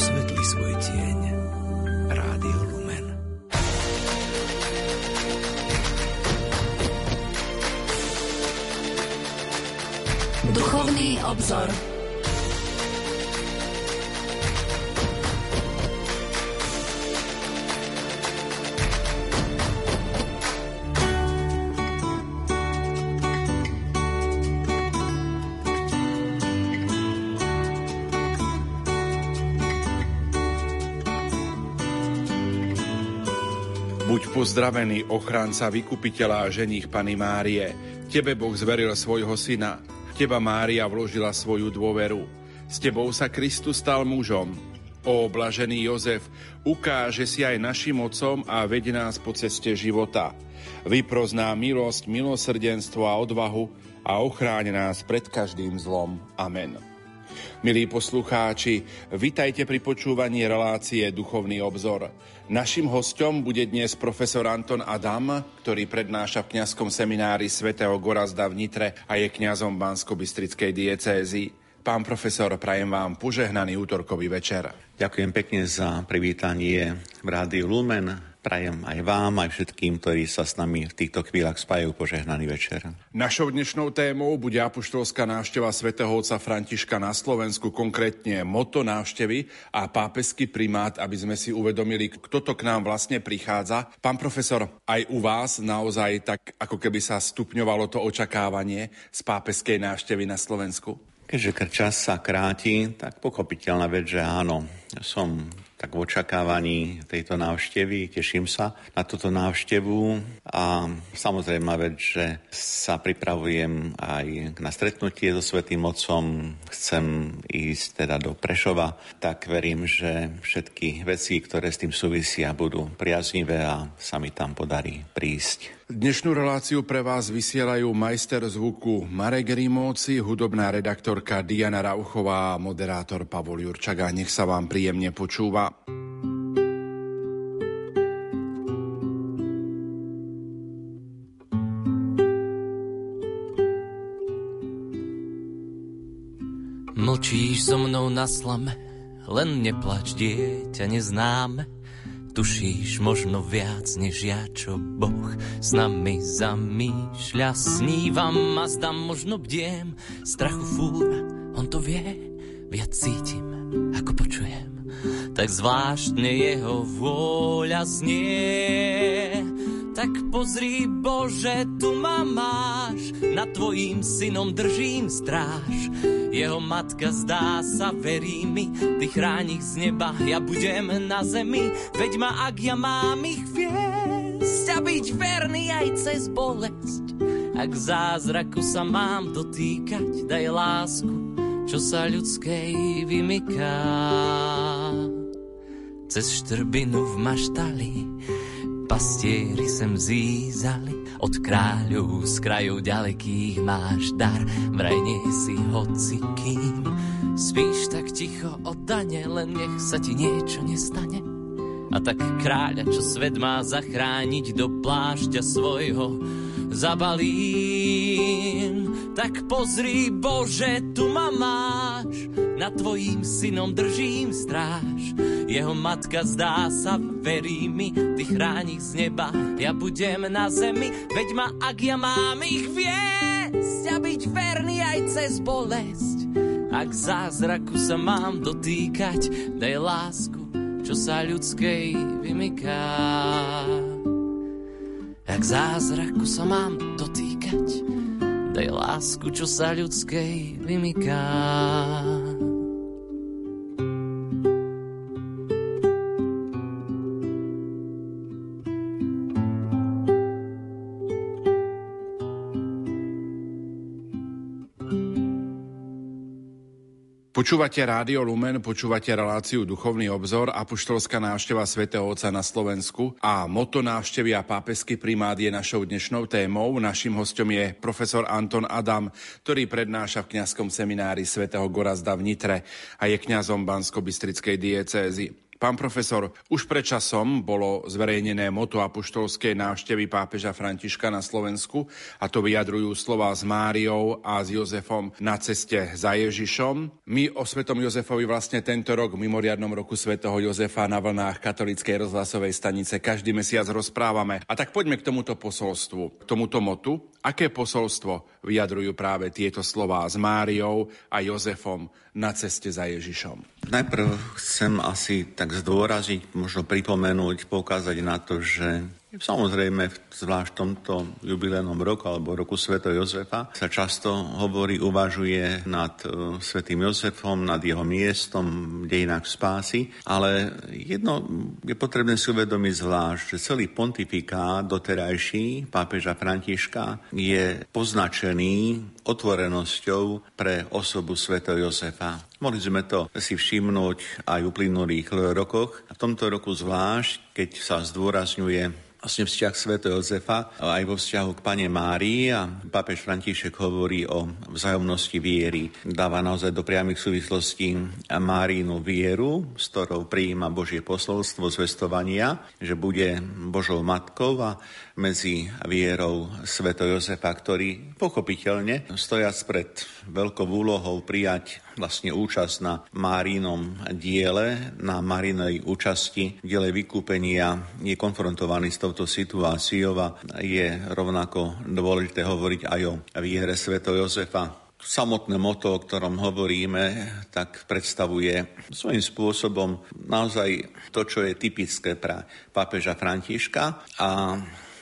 osvetli svoj tieň. Rádio Lumen. Duchovný obzor. Uzdravený ochránca, vykupiteľa a ženích Pany Márie, Tebe Boh zveril svojho syna, Teba Mária vložila svoju dôveru. S Tebou sa Kristus stal mužom. O blažený Jozef, ukáže si aj našim otcom a veď nás po ceste života. Vyprozná milosť, milosrdenstvo a odvahu a ochráň nás pred každým zlom. Amen. Milí poslucháči, vitajte pri počúvaní relácie Duchovný obzor. Našim hostom bude dnes profesor Anton Adam, ktorý prednáša v kňazskom seminári svätého Gorazda v Nitre a je kňazom Bansko-Bystrickej diecézy. Pán profesor, prajem vám požehnaný útorkový večer. Ďakujem pekne za privítanie v Rádiu Lumen. Prajem aj vám, aj všetkým, ktorí sa s nami v týchto chvíľach spájajú požehnaný večer. Našou dnešnou témou bude apoštolská návšteva svätého otca Františka na Slovensku, konkrétne moto návštevy a pápesky primát, aby sme si uvedomili, kto to k nám vlastne prichádza. Pán profesor, aj u vás naozaj tak, ako keby sa stupňovalo to očakávanie z pápeskej návštevy na Slovensku? Keďže čas sa kráti, tak pochopiteľná vec, že áno, som tak v očakávaní tejto návštevy. Teším sa na túto návštevu a samozrejme vec, že sa pripravujem aj na stretnutie so Svetým Otcom. Chcem ísť teda do Prešova, tak verím, že všetky veci, ktoré s tým súvisia, budú priaznivé a sa mi tam podarí prísť. Dnešnú reláciu pre vás vysielajú majster zvuku Marek Rímovci, hudobná redaktorka Diana Rauchová a moderátor Pavol Jurčaga. Nech sa vám príjemne počúva. Mlčíš so mnou na slame, len neplač, dieťa neznáme Tušíš možno viac než ja, čo Boh s nami zamýšľa. Snívam a zdám, možno bdiem, strachu fúra, on to vie, viac cítim, ako počujem. Tak zvláštne jeho vôľa znie. Tak pozri Bože, tu ma máš, nad tvojím synom držím stráž jeho matka zdá sa, verí mi, ty chráň ich z neba, ja budem na zemi, veď ma, ak ja mám ich viesť a byť verný aj cez bolesť. Ak zázraku sa mám dotýkať, daj lásku, čo sa ľudskej vymyká. Cez štrbinu v maštali pastieri sem zízali, od kráľov z krajov ďalekých máš dar, vraj nie si hoci kým. Spíš tak ticho oddane, len nech sa ti niečo nestane. A tak kráľa, čo svet má zachrániť do plášťa svojho, zabalím. Tak pozri, Bože, tu ma máš, nad tvojím synom držím stráž. Jeho matka zdá sa, verí mi, ty chráni z neba, ja budem na zemi, veď ma, ak ja mám ich viesť a byť verný aj cez bolesť. Ak zázraku sa mám dotýkať, daj lásku, čo sa ľudskej vymyká. Ak zázraku sa mám dotýkať, daj lásku, čo sa ľudskej vymyká. Počúvate Rádio Lumen, počúvate reláciu Duchovný obzor, apoštolská návšteva svätého Otca na Slovensku a moto návštevy a pápesky primát je našou dnešnou témou. Našim hostom je profesor Anton Adam, ktorý prednáša v kňazskom seminári svätého Gorazda v Nitre a je kňazom Bansko-Bystrickej diecézy. Pán profesor, už predčasom bolo zverejnené moto apoštolskej návštevy pápeža Františka na Slovensku a to vyjadrujú slova s Máriou a s Jozefom na ceste za Ježišom. My o svetom Jozefovi vlastne tento rok v mimoriadnom roku svätého Jozefa na vlnách katolíckej rozhlasovej stanice každý mesiac rozprávame. A tak poďme k tomuto posolstvu, k tomuto motu. Aké posolstvo vyjadrujú práve tieto slová s Máriou a Jozefom na ceste za Ježišom? Najprv chcem asi tak zdôraziť, možno pripomenúť, poukázať na to, že Samozrejme, zvlášť v tomto jubilejnom roku alebo roku Sv. Jozefa sa často hovorí, uvažuje nad uh, svätým Jozefom, nad jeho miestom v dejinách spásy, ale jedno je potrebné si uvedomiť zvlášť, že celý pontifikát doterajší pápeža Františka je poznačený otvorenosťou pre osobu Sv. Jozefa. Mohli sme to si všimnúť aj v uplynulých rokoch. V tomto roku zvlášť, keď sa zdôrazňuje vlastne vzťah Sv. Jozefa aj vo vzťahu k Pane Márii a pápež František hovorí o vzájomnosti viery. Dáva naozaj do priamých súvislostí Márínu vieru, s ktorou prijíma Božie posolstvo zvestovania, že bude Božou matkou a medzi vierou Sv. Jozefa, ktorý pochopiteľne stojac pred veľkou úlohou prijať vlastne účasť na Márinom diele, na Márinej účasti diele vykúpenia, je konfrontovaný s touto situáciou a je rovnako dôležité hovoriť aj o viere Sv. Jozefa, samotné moto, o ktorom hovoríme, tak predstavuje svojím spôsobom naozaj to, čo je typické pre pápeža Františka a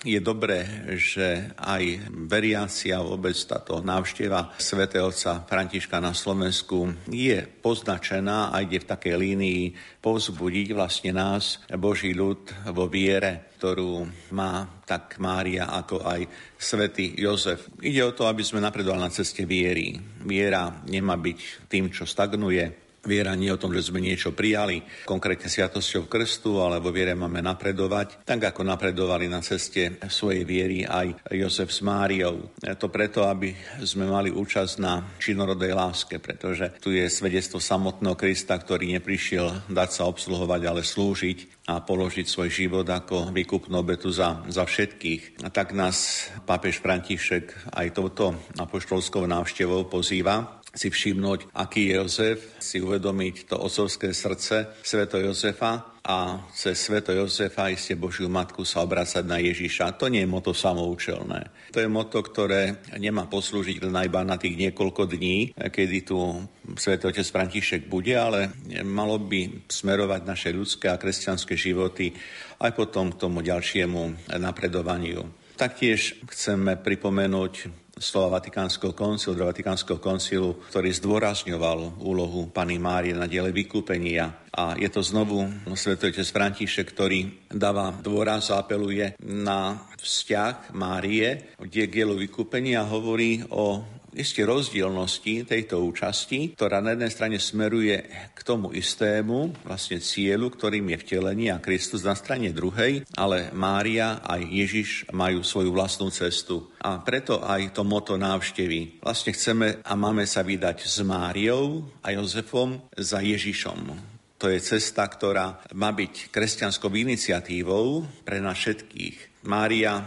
je dobré, že aj veriaci a vôbec táto návšteva svätého Otca Františka na Slovensku je poznačená a ide v takej línii povzbudiť vlastne nás, Boží ľud, vo viere, ktorú má tak Mária ako aj svätý Jozef. Ide o to, aby sme napredovali na ceste viery. Viera nemá byť tým, čo stagnuje, Viera nie o tom, že sme niečo prijali, konkrétne sviatosťou krstu, ale vo viere máme napredovať, tak ako napredovali na ceste svojej viery aj Jozef s Máriou. To preto, aby sme mali účasť na činorodej láske, pretože tu je svedectvo samotného Krista, ktorý neprišiel dať sa obsluhovať, ale slúžiť a položiť svoj život ako výkupnú obetu za, za všetkých. A tak nás pápež František aj touto apoštolskou návštevou pozýva, si všimnúť, aký Jozef, si uvedomiť to otcovské srdce Sveto Jozefa a cez Sveto Jozefa iste Božiu Matku sa obracať na Ježiša. To nie je moto samoučelné. To je moto, ktoré nemá poslúžiť len iba na tých niekoľko dní, kedy tu Sveto Otec František bude, ale malo by smerovať naše ľudské a kresťanské životy aj potom k tomu ďalšiemu napredovaniu. Taktiež chceme pripomenúť slova Vatikánskeho koncilu, do Vatikánskeho koncilu, ktorý zdôrazňoval úlohu Pany Márie na diele vykúpenia. A je to znovu svetotec František, ktorý dáva dôraz a apeluje na vzťah Márie, kde dielu vykúpenia hovorí o isté rozdielnosti tejto účasti, ktorá na jednej strane smeruje k tomu istému vlastne cieľu, ktorým je vtelenie a Kristus na strane druhej, ale Mária aj Ježiš majú svoju vlastnú cestu. A preto aj to moto návštevy. Vlastne chceme a máme sa vydať s Máriou a Jozefom za Ježišom. To je cesta, ktorá má byť kresťanskou iniciatívou pre nás všetkých. Mária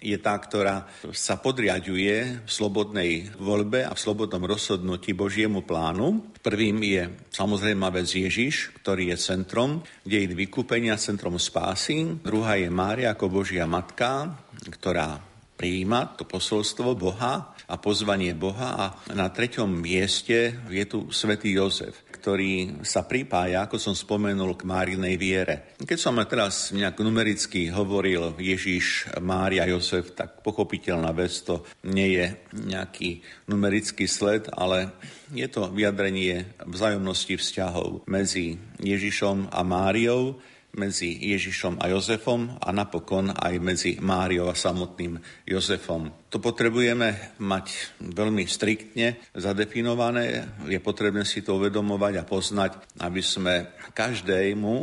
je tá, ktorá sa podriaduje v slobodnej voľbe a v slobodnom rozhodnutí Božiemu plánu. Prvým je samozrejme vec Ježiš, ktorý je centrom dejin vykúpenia, centrom spásy. Druhá je Mária ako Božia matka, ktorá prijíma to posolstvo Boha a pozvanie Boha a na treťom mieste je tu svätý Jozef ktorý sa pripája, ako som spomenul, k Márinej viere. Keď som teraz nejak numericky hovoril Ježiš, Mária, Jozef, tak pochopiteľná vec to nie je nejaký numerický sled, ale je to vyjadrenie vzájomnosti vzťahov medzi Ježišom a Máriou, medzi Ježišom a Jozefom a napokon aj medzi Máriou a samotným Jozefom. To potrebujeme mať veľmi striktne zadefinované, je potrebné si to uvedomovať a poznať, aby sme každému,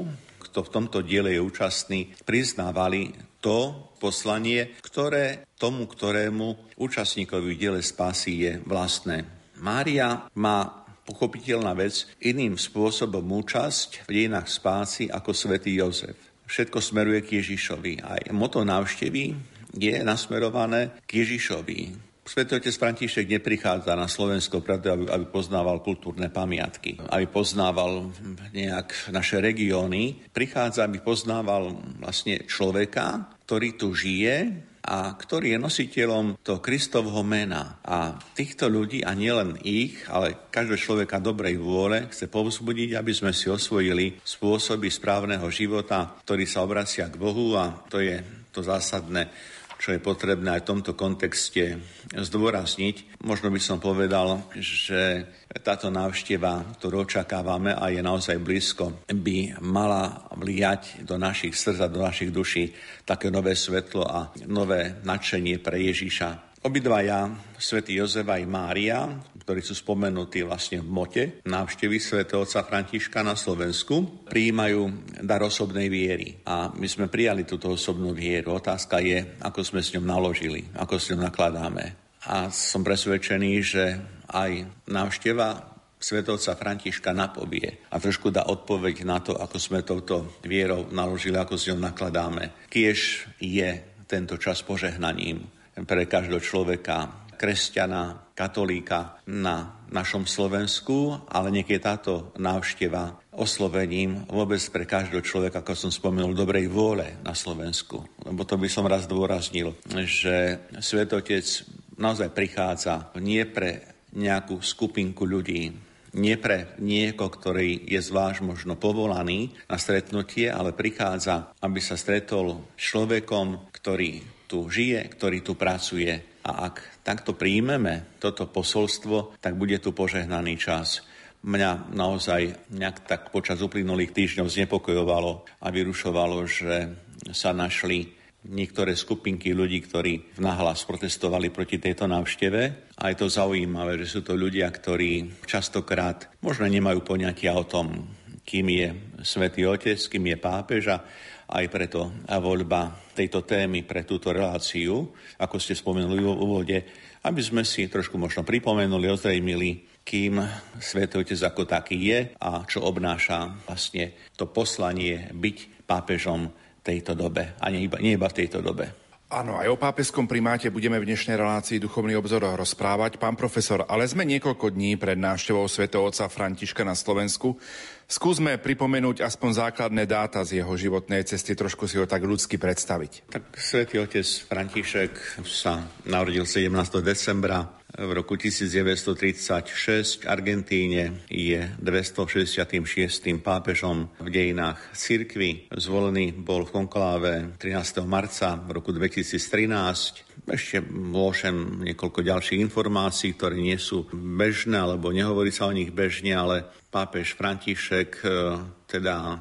kto v tomto diele je účastný, priznávali to poslanie, ktoré tomu, ktorému účastníkovi diele spásy je vlastné. Mária má pochopiteľná vec, iným spôsobom účasť v dejinách spásy ako svätý Jozef. Všetko smeruje k Ježišovi. Aj moto návštevy je nasmerované k Ježišovi, Svetý otec František neprichádza na Slovensko preto, aby, aby poznával kultúrne pamiatky, aby poznával nejak naše regióny. Prichádza, aby poznával vlastne človeka, ktorý tu žije a ktorý je nositeľom toho Kristovho mena. A týchto ľudí, a nielen ich, ale každého človeka dobrej vôle, chce povzbudiť, aby sme si osvojili spôsoby správneho života, ktorý sa obracia k Bohu a to je to zásadné čo je potrebné aj v tomto kontexte zdôrazniť. Možno by som povedal, že táto návšteva, ktorú očakávame a je naozaj blízko, by mala vliať do našich srdc a do našich duší také nové svetlo a nové nadšenie pre Ježíša. Obidvaja, svätý Jozef aj Mária, ktorí sú spomenutí vlastne v mote návštevy svätého otca Františka na Slovensku, prijímajú dar osobnej viery. A my sme prijali túto osobnú vieru. Otázka je, ako sme s ňou naložili, ako s ňou nakladáme. A som presvedčený, že aj návšteva svetovca Františka napovie a trošku dá odpoveď na to, ako sme touto vierou naložili, ako s ňou nakladáme. Kiež je tento čas požehnaním pre každého človeka, kresťana, katolíka na našom Slovensku, ale niekedy táto návšteva oslovením vôbec pre každého človeka, ako som spomenul, dobrej vôle na Slovensku. Lebo to by som raz dôraznil, že Svetotec naozaj prichádza nie pre nejakú skupinku ľudí, nie pre niekoho, ktorý je zvlášť možno povolaný na stretnutie, ale prichádza, aby sa stretol s človekom, ktorý tu žije, ktorý tu pracuje. A ak takto príjmeme toto posolstvo, tak bude tu požehnaný čas. Mňa naozaj nejak tak počas uplynulých týždňov znepokojovalo a vyrušovalo, že sa našli niektoré skupinky ľudí, ktorí v nahlas protestovali proti tejto návšteve. A je to zaujímavé, že sú to ľudia, ktorí častokrát možno nemajú poňatia o tom, kým je Svetý Otec, kým je pápež a aj preto voľba tejto témy pre túto reláciu, ako ste spomenuli v úvode, aby sme si trošku možno pripomenuli, ozrejmili, kým Svetý ako taký je a čo obnáša vlastne to poslanie byť pápežom tejto dobe a nie iba, nie iba v tejto dobe. Áno, aj o pápeskom primáte budeme v dnešnej relácii Duchovný obzor rozprávať. Pán profesor, ale sme niekoľko dní pred návštevou svätého otca Františka na Slovensku. Skúsme pripomenúť aspoň základné dáta z jeho životnej cesty, trošku si ho tak ľudsky predstaviť. Tak svätý otec František sa narodil 17. decembra v roku 1936 v Argentíne je 266. pápežom v dejinách cirkvy. Zvolený bol v konkláve 13. marca roku 2013. Ešte môžem niekoľko ďalších informácií, ktoré nie sú bežné, alebo nehovorí sa o nich bežne, ale pápež František e, teda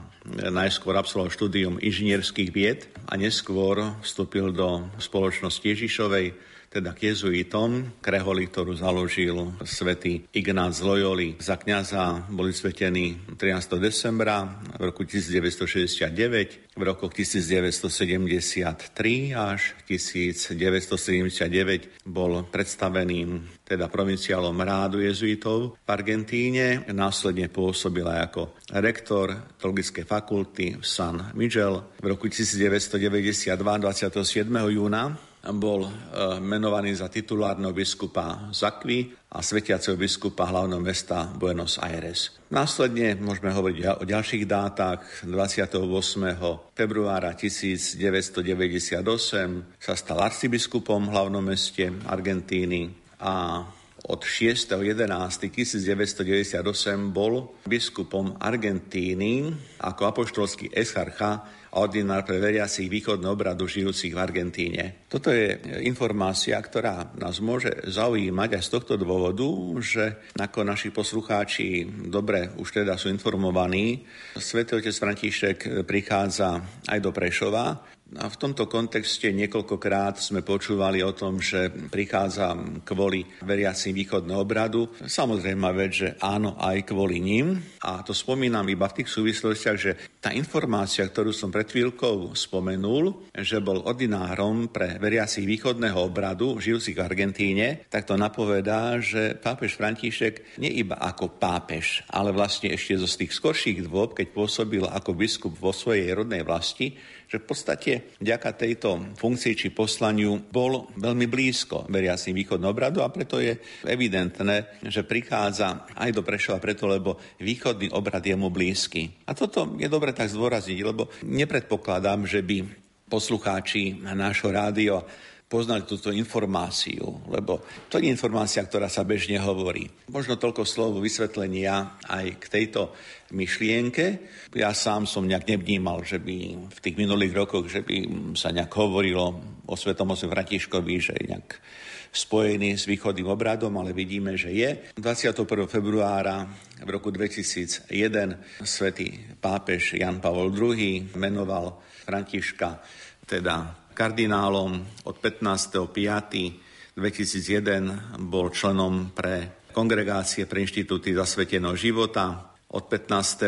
najskôr absolvoval štúdium inžinierských vied a neskôr vstúpil do spoločnosti Ježišovej, teda k jezuitom, kreholi, ktorú založil svätý Ignác Loyoli. Za kniaza boli svetení 13. decembra v roku 1969, v rokoch 1973 až 1979 bol predstaveným teda provinciálom rádu jezuitov v Argentíne. Následne pôsobil aj ako rektor teologickej fakulty v San Miguel. V roku 1992 27. júna bol e, menovaný za titulárneho biskupa Zakvy a svetiaceho biskupa hlavného mesta Buenos Aires. Následne môžeme hovoriť o ďalších dátach. 28. februára 1998 sa stal arcibiskupom v hlavnom meste Argentíny a od 6.11.1998 bol biskupom Argentíny ako apoštolský esarcha ordinár pre veriacich východného obradu žijúcich v Argentíne. Toto je informácia, ktorá nás môže zaujímať aj z tohto dôvodu, že ako naši poslucháči dobre už teda sú informovaní, Svetý otec František prichádza aj do Prešova, A v tomto kontexte niekoľkokrát sme počúvali o tom, že prichádza kvôli veriacim východného obradu. Samozrejme vec, že áno, aj kvôli ním. A to spomínam iba v tých súvislostiach, že tá informácia, ktorú som pred chvíľkou spomenul, že bol ordinárom pre veriacich východného obradu, žijúcich v Argentíne, tak to napovedá, že pápež František nie iba ako pápež, ale vlastne ešte zo tých skorších dôb, keď pôsobil ako biskup vo svojej rodnej vlasti, že v podstate vďaka tejto funkcii či poslaniu bol veľmi blízko veriacim východného obradu a preto je evidentné, že prichádza aj do Prešova preto, lebo východný obrad je mu blízky. A toto je dobre tak zdôrazniť, lebo nepredpokladám, že by poslucháči nášho rádio poznali túto informáciu, lebo to je informácia, ktorá sa bežne hovorí. Možno toľko slov vysvetlenia aj k tejto myšlienke. Ja sám som nejak nevnímal, že by v tých minulých rokoch, že by sa nejak hovorilo o Svetom Ose Františkovi, že nejak spojený s východným obradom, ale vidíme, že je. 21. februára v roku 2001 svätý pápež Jan Pavol II menoval Františka teda kardinálom od 15.5.2001 bol členom pre kongregácie pre inštitúty zasveteného života. Od 15.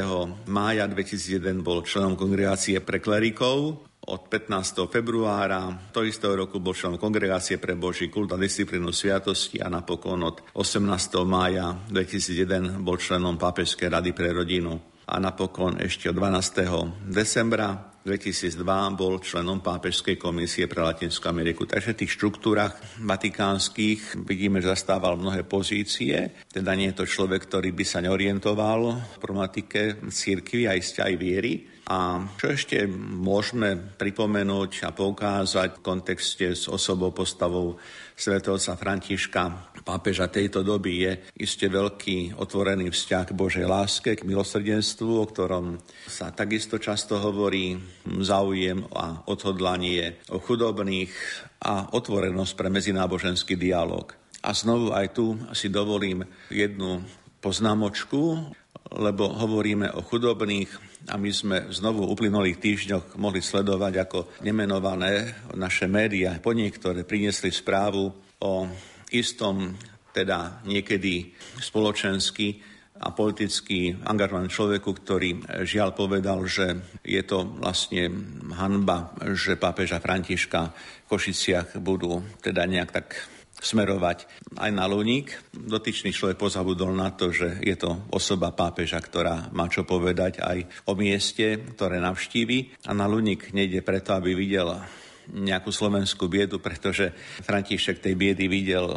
mája 2001 bol členom kongregácie pre klerikov. Od 15. februára to istého roku bol členom kongregácie pre Boží kult a disciplínu sviatosti a napokon od 18. mája 2001 bol členom Pápežskej rady pre rodinu a napokon ešte od 12. decembra 2002 bol členom Pápežskej komisie pre Latinskú Ameriku. Takže v tých štruktúrach vatikánskych vidíme, že zastával mnohé pozície. Teda nie je to človek, ktorý by sa neorientoval v problematike církvy a isté aj viery. A čo ešte môžeme pripomenúť a poukázať v kontexte s osobou postavou svetovca Františka, pápeža tejto doby, je iste veľký otvorený vzťah k Božej láske, k milosrdenstvu, o ktorom sa takisto často hovorí, záujem a odhodlanie o chudobných a otvorenosť pre medzináboženský dialog. A znovu aj tu si dovolím jednu poznámočku, lebo hovoríme o chudobných a my sme znovu v uplynulých týždňoch mohli sledovať, ako nemenované naše médiá po niektoré priniesli správu o istom, teda niekedy spoločensky a politicky angažovaný človeku, ktorý žiaľ povedal, že je to vlastne hanba, že pápeža Františka v Košiciach budú teda nejak tak smerovať aj na Luník. Dotyčný človek pozabudol na to, že je to osoba pápeža, ktorá má čo povedať aj o mieste, ktoré navštívi. A na Luník nejde preto, aby videl nejakú slovenskú biedu, pretože František tej biedy videl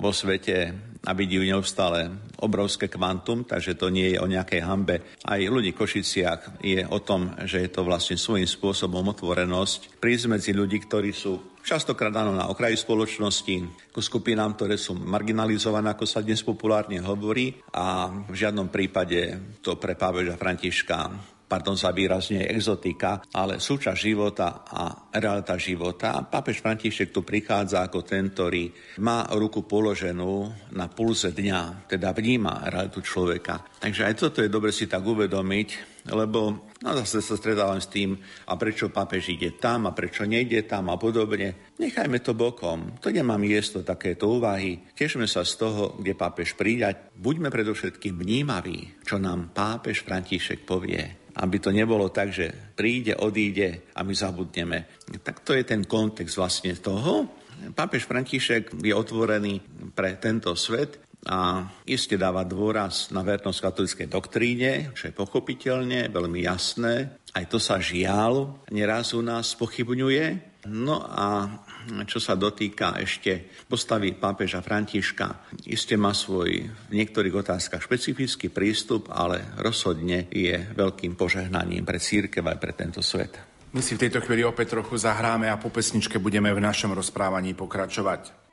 vo svete a vidí ju neustále obrovské kvantum, takže to nie je o nejakej hambe. Aj ľudí Košiciach je o tom, že je to vlastne svojím spôsobom otvorenosť prísť medzi ľudí, ktorí sú častokrát áno na okraji spoločnosti, ku skupinám, ktoré sú marginalizované, ako sa dnes populárne hovorí a v žiadnom prípade to pre pápeža Františka pardon za výrazne exotika, ale súčasť života a realita života. Pápež František tu prichádza ako ten, ktorý má ruku položenú na pulze dňa, teda vníma realitu človeka. Takže aj toto je dobre si tak uvedomiť, lebo no zase sa stretávam s tým, a prečo pápež ide tam, a prečo nejde tam a podobne. Nechajme to bokom, to nemá miesto takéto úvahy. Tešme sa z toho, kde pápež príde. Buďme predovšetkým vnímaví, čo nám pápež František povie aby to nebolo tak, že príde, odíde a my zabudneme. Tak to je ten kontext vlastne toho. Pápež František je otvorený pre tento svet a iste dáva dôraz na vernosť katolíckej doktríne, čo je pochopiteľne veľmi jasné. Aj to sa žiaľ neraz u nás pochybňuje. No a čo sa dotýka ešte postavy pápeža Františka, iste má svoj v niektorých otázkach špecifický prístup, ale rozhodne je veľkým požehnaním pre církev aj pre tento svet. My si v tejto chvíli opäť trochu zahráme a po pesničke budeme v našom rozprávaní pokračovať.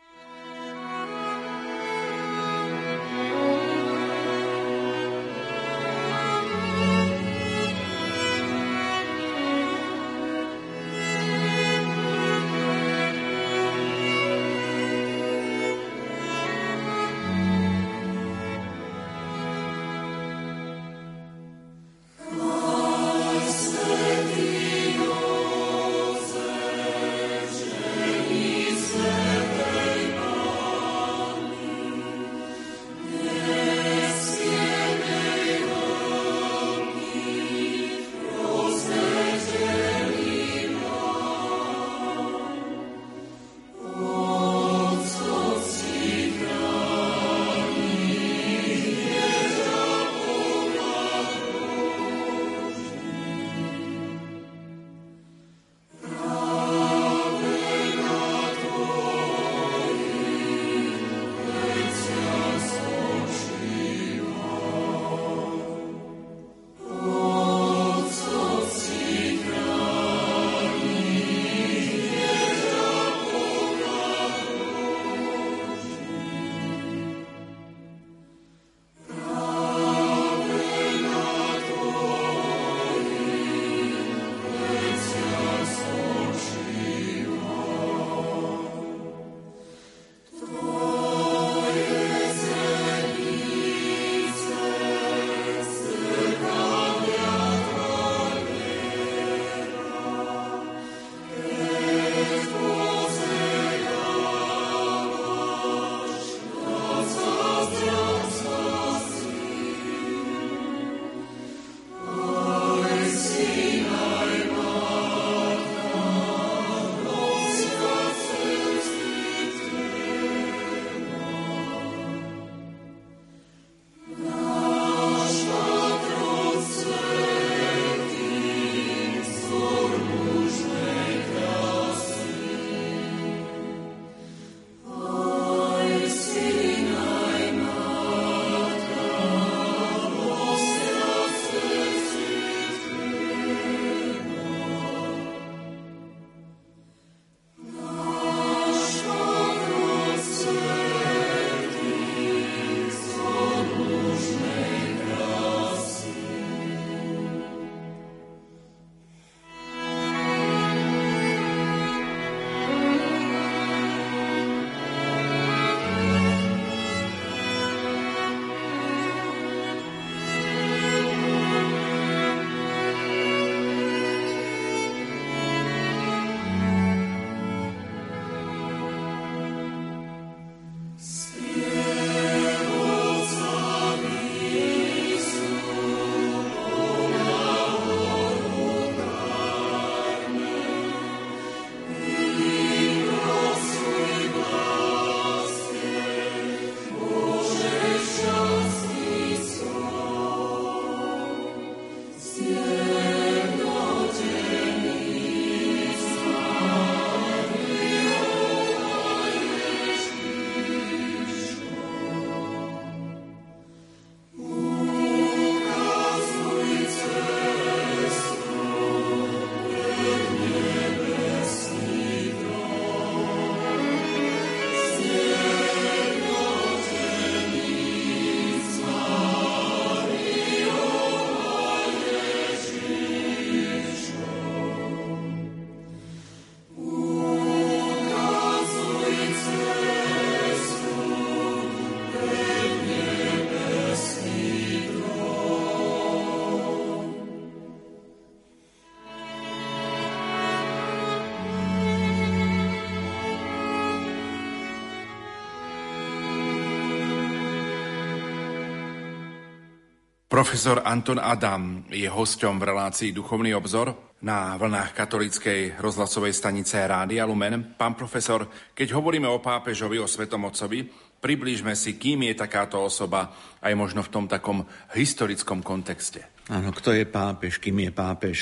Profesor Anton Adam je hosťom v relácii Duchovný obzor na vlnách katolíckej rozhlasovej stanice Rádia Lumen. Pán profesor, keď hovoríme o pápežovi, o Svetom Otcovi, približme si, kým je takáto osoba aj možno v tom takom historickom kontexte. Áno, kto je pápež, kým je pápež?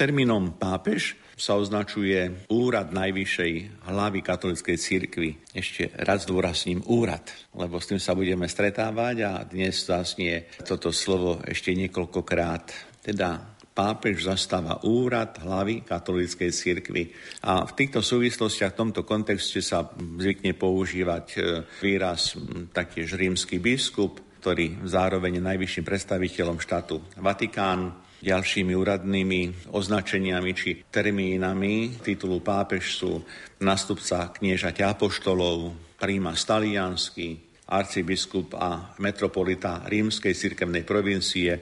Termínom pápež sa označuje úrad najvyššej hlavy katolíckej cirkvi. Ešte raz dôrazním úrad, lebo s tým sa budeme stretávať a dnes zaznie toto slovo ešte niekoľkokrát. Teda pápež zastáva úrad hlavy katolíckej cirkvi. A v týchto súvislostiach, v tomto kontexte sa zvykne používať e, výraz taktiež rímsky biskup, ktorý zároveň je najvyšším predstaviteľom štátu Vatikán ďalšími úradnými označeniami či termínami titulu pápež sú nastupca kniežaťa apoštolov, príma staliansky, arcibiskup a metropolita rímskej cirkevnej provincie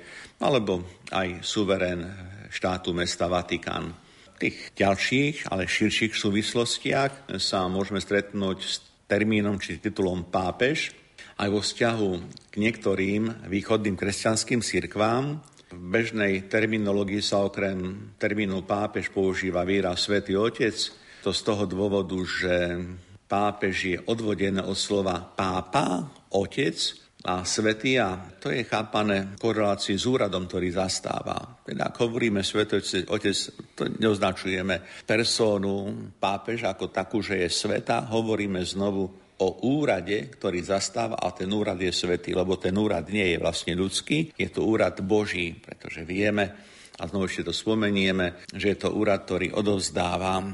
alebo aj suverén štátu mesta Vatikán. V tých ďalších, ale širších súvislostiach sa môžeme stretnúť s termínom či titulom pápež aj vo vzťahu k niektorým východným kresťanským cirkvám, v bežnej terminológii sa okrem termínu pápež používa výraz Svetý Otec. To z toho dôvodu, že pápež je odvodené od slova pápa, otec, a svetý a to je chápané v korelácii s úradom, ktorý zastáva. Teda ak hovoríme svetý otec, to neoznačujeme persónu pápež ako takú, že je sveta, hovoríme znovu o úrade, ktorý zastáva a ten úrad je svetý, lebo ten úrad nie je vlastne ľudský, je to úrad Boží, pretože vieme, a znovu ešte to spomenieme, že je to úrad, ktorý odovzdáva e,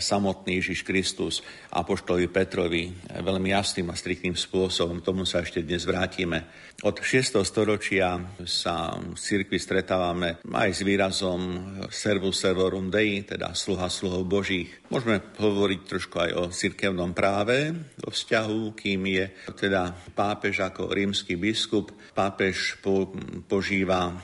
samotný Ježiš Kristus Apoštolovi Petrovi e, veľmi jasným a striktným spôsobom. Tomu sa ešte dnes vrátime. Od 6. storočia sa v cirkvi stretávame aj s výrazom servus servorum Dei, teda sluha sluhov Božích. Môžeme hovoriť trošku aj o cirkevnom práve vo vzťahu, kým je teda pápež ako rímsky biskup. Pápež po, požíva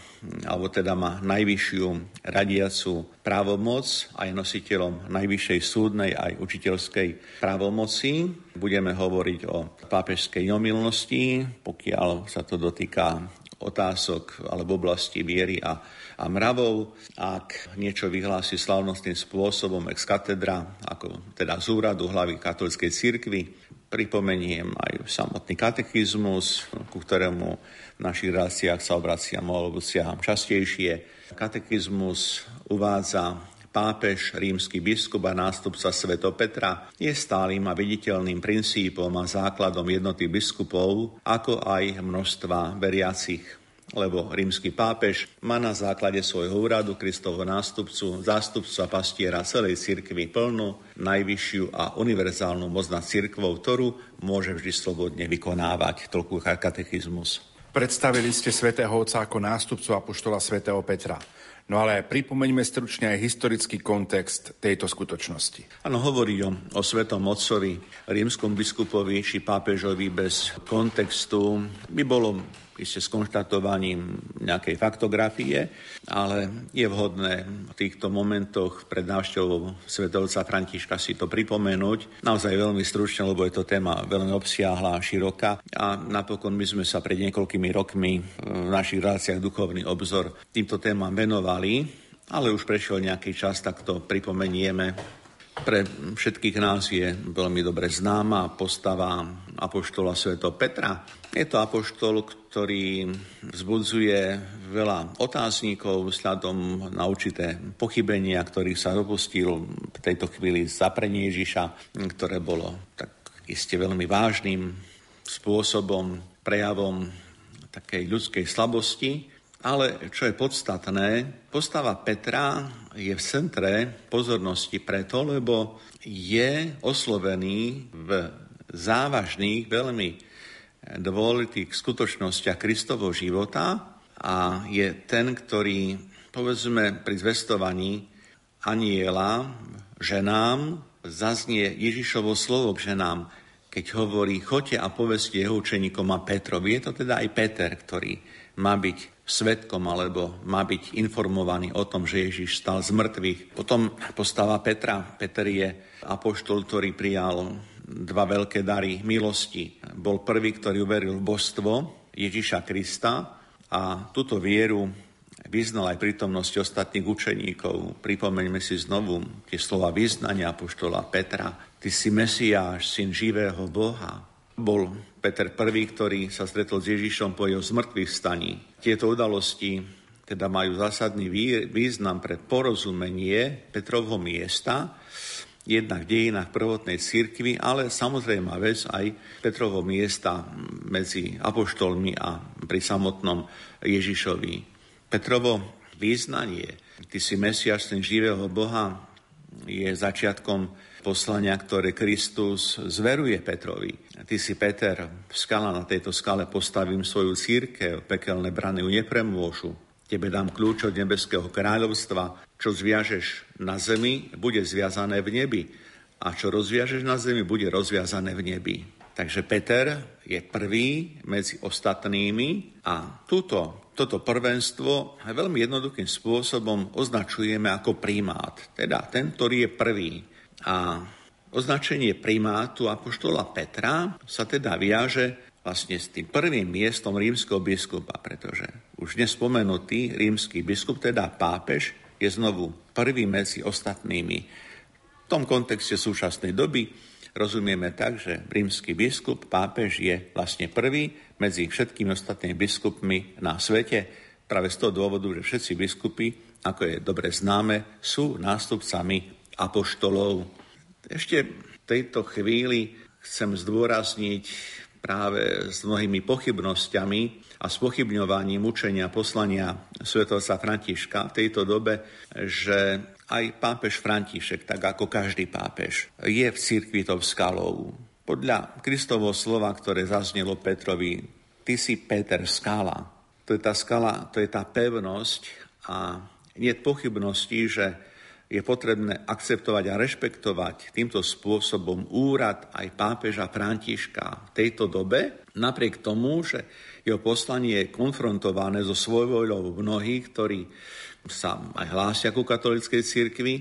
alebo teda má najvyššiu radiacu právomoc a je nositeľom najvyššej súdnej aj učiteľskej právomoci. Budeme hovoriť o pápežskej omilnosti, pokiaľ sa to dotýka otázok alebo oblasti viery a, a mravov. Ak niečo vyhlási slavnostným spôsobom ex katedra, ako teda z úradu hlavy katolíckej cirkvi, pripomeniem aj samotný katechizmus, ku ktorému v našich reláciách sa obraciam alebo siaham častejšie. Katechizmus uvádza pápež, rímsky biskup a nástupca Sveto Petra je stálym a viditeľným princípom a základom jednoty biskupov, ako aj množstva veriacich lebo rímsky pápež má na základe svojho úradu Kristovho nástupcu, zástupca pastiera celej cirkvi plnú, najvyššiu a univerzálnu moc nad cirkvou, ktorú môže vždy slobodne vykonávať. Toľko katechizmus. Predstavili ste svätého Otca ako nástupcu apoštola svätého Petra. No ale pripomeňme stručne aj historický kontext tejto skutočnosti. Áno, hovorí o, o svetom otcovi, rímskom biskupovi či pápežovi bez kontextu by bolo iste s konštatovaním nejakej faktografie, ale je vhodné v týchto momentoch pred návštevou svetovca Františka si to pripomenúť. Naozaj veľmi stručne, lebo je to téma veľmi obsiahla a široká. A napokon my sme sa pred niekoľkými rokmi v našich reláciách Duchovný obzor týmto témam venovali, ale už prešiel nejaký čas, tak to pripomenieme pre všetkých nás je veľmi dobre známa postava apoštola Sveto Petra. Je to apoštol, ktorý vzbudzuje veľa otáznikov vzhľadom na určité pochybenia, ktorých sa dopustil v tejto chvíli zaprenie Ježiša, ktoré bolo tak iste veľmi vážnym spôsobom, prejavom takej ľudskej slabosti, ale čo je podstatné, postava Petra je v centre pozornosti preto, lebo je oslovený v závažných, veľmi dôležitých skutočnostiach Kristovo života a je ten, ktorý, povedzme, pri zvestovaní aniela ženám zaznie Ježišovo slovo k ženám, keď hovorí, choďte a povedzte jeho učeníkom a Petrovi. Je to teda aj Peter, ktorý má byť svetkom alebo má byť informovaný o tom, že Ježiš stal z mŕtvych. Potom postava Petra. Peter je apoštol, ktorý prijal dva veľké dary milosti. Bol prvý, ktorý uveril v božstvo Ježiša Krista a túto vieru vyznal aj prítomnosť ostatných učeníkov. Pripomeňme si znovu tie slova vyznania apoštola Petra. Ty si Mesiáš, syn živého Boha. Bol Peter prvý, ktorý sa stretol s Ježišom po jeho zmrtvých staní. Tieto udalosti teda majú zásadný význam pre porozumenie Petrovho miesta, jednak v dejinách prvotnej cirkvi, ale samozrejme vec aj Petrovho miesta medzi apoštolmi a pri samotnom Ježišovi. Petrovo význanie, ty si Mesiaš, ten živého Boha, je začiatkom poslania, ktoré Kristus zveruje Petrovi. Ty si Peter, skala na tejto skale postavím svoju církev, pekelné brany ju nepremôžu. Tebe dám kľúč od nebeského kráľovstva. Čo zviažeš na zemi, bude zviazané v nebi. A čo rozviažeš na zemi, bude rozviazané v nebi. Takže Peter je prvý medzi ostatnými a túto, toto prvenstvo veľmi jednoduchým spôsobom označujeme ako primát. Teda ten, ktorý je prvý. A označenie primátu Apoštola Petra sa teda viaže vlastne s tým prvým miestom rímskeho biskupa, pretože už nespomenutý rímsky biskup, teda pápež, je znovu prvý medzi ostatnými. V tom kontexte súčasnej doby rozumieme tak, že rímsky biskup, pápež je vlastne prvý medzi všetkými ostatnými biskupmi na svete, práve z toho dôvodu, že všetci biskupy, ako je dobre známe, sú nástupcami apoštolov. Ešte v tejto chvíli chcem zdôrazniť práve s mnohými pochybnosťami a spochybňovaním učenia poslania svetovca Františka v tejto dobe, že aj pápež František, tak ako každý pápež, je v cirkvi tou skalou. Podľa Kristovo slova, ktoré zaznelo Petrovi, ty si Peter skala. To je tá skala, to je tá pevnosť a nie pochybnosti, že je potrebné akceptovať a rešpektovať týmto spôsobom úrad aj pápeža Františka v tejto dobe, napriek tomu, že jeho poslanie je konfrontované so svojvoľou mnohých, ktorí sa aj hlásia ku katolickej cirkvi,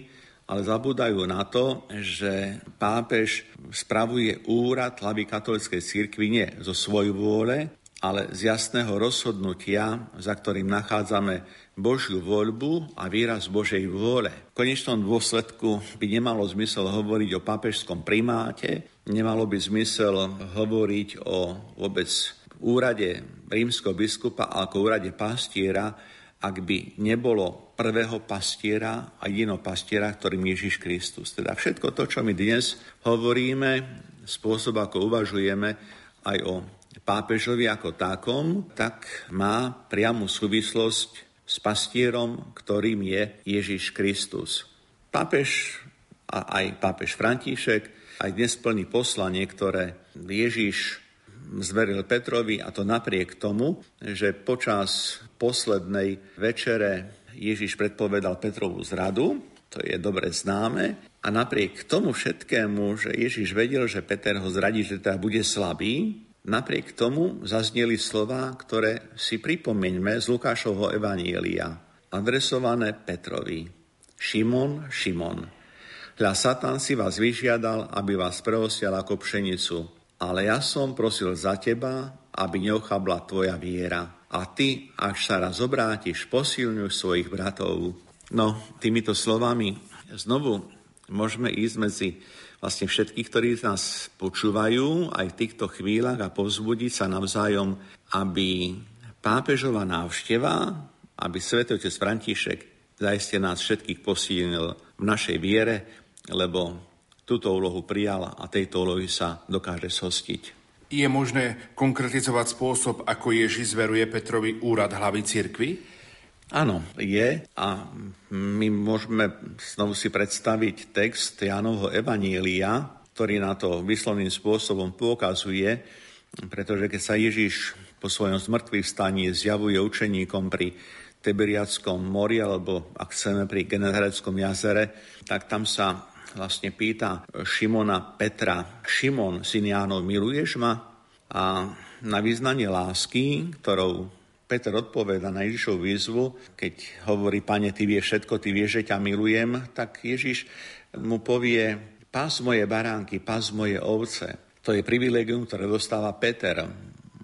ale zabúdajú na to, že pápež spravuje úrad hlavy katolickej cirkvi nie zo svojej vôle, ale z jasného rozhodnutia, za ktorým nachádzame Božiu voľbu a výraz Božej vôle. V konečnom dôsledku by nemalo zmysel hovoriť o papežskom primáte, nemalo by zmysel hovoriť o vôbec úrade rímskeho biskupa ako úrade pastiera, ak by nebolo prvého pastiera a jediného pastiera, ktorým Ježiš Kristus. Teda všetko to, čo my dnes hovoríme, spôsob, ako uvažujeme aj o pápežovi ako takom, tak má priamu súvislosť s pastierom, ktorým je Ježiš Kristus. Pápež a aj pápež František aj dnes plní poslanie, ktoré Ježiš zveril Petrovi a to napriek tomu, že počas poslednej večere Ježiš predpovedal Petrovú zradu, to je dobre známe, a napriek tomu všetkému, že Ježiš vedel, že Peter ho zradí, že teda bude slabý, Napriek tomu zazneli slova, ktoré si pripomeňme z Lukášovho Evanielia, adresované Petrovi. Šimon, Šimon, hľa Satan si vás vyžiadal, aby vás preosial ako pšenicu, ale ja som prosil za teba, aby neochabla tvoja viera. A ty, až sa raz obrátiš, posilňuj svojich bratov. No, týmito slovami znovu môžeme ísť medzi vlastne všetkých, ktorí nás počúvajú aj v týchto chvíľach a povzbudiť sa navzájom, aby pápežová návšteva, aby svätý František zaiste nás všetkých posílil v našej viere, lebo túto úlohu prijal a tejto úlohy sa dokáže zhostiť. Je možné konkretizovať spôsob, ako Ježiš zveruje Petrovi úrad hlavy cirkvi? Áno, je a my môžeme znovu si predstaviť text Jánovho Evanielia, ktorý na to vyslovným spôsobom poukazuje, pretože keď sa Ježiš po svojom zmrtvých staní zjavuje učeníkom pri Tiberiackom mori, alebo ak chceme pri Generáckom jazere, tak tam sa vlastne pýta Šimona Petra, Šimon, syn Jánov, miluješ ma? A na význanie lásky, ktorou Peter odpoveda na Ježišovu výzvu, keď hovorí, pane, ty vieš všetko, ty vieš, že ťa milujem, tak Ježiš mu povie, pás moje baránky, pás moje ovce. To je privilegium, ktoré dostáva Peter.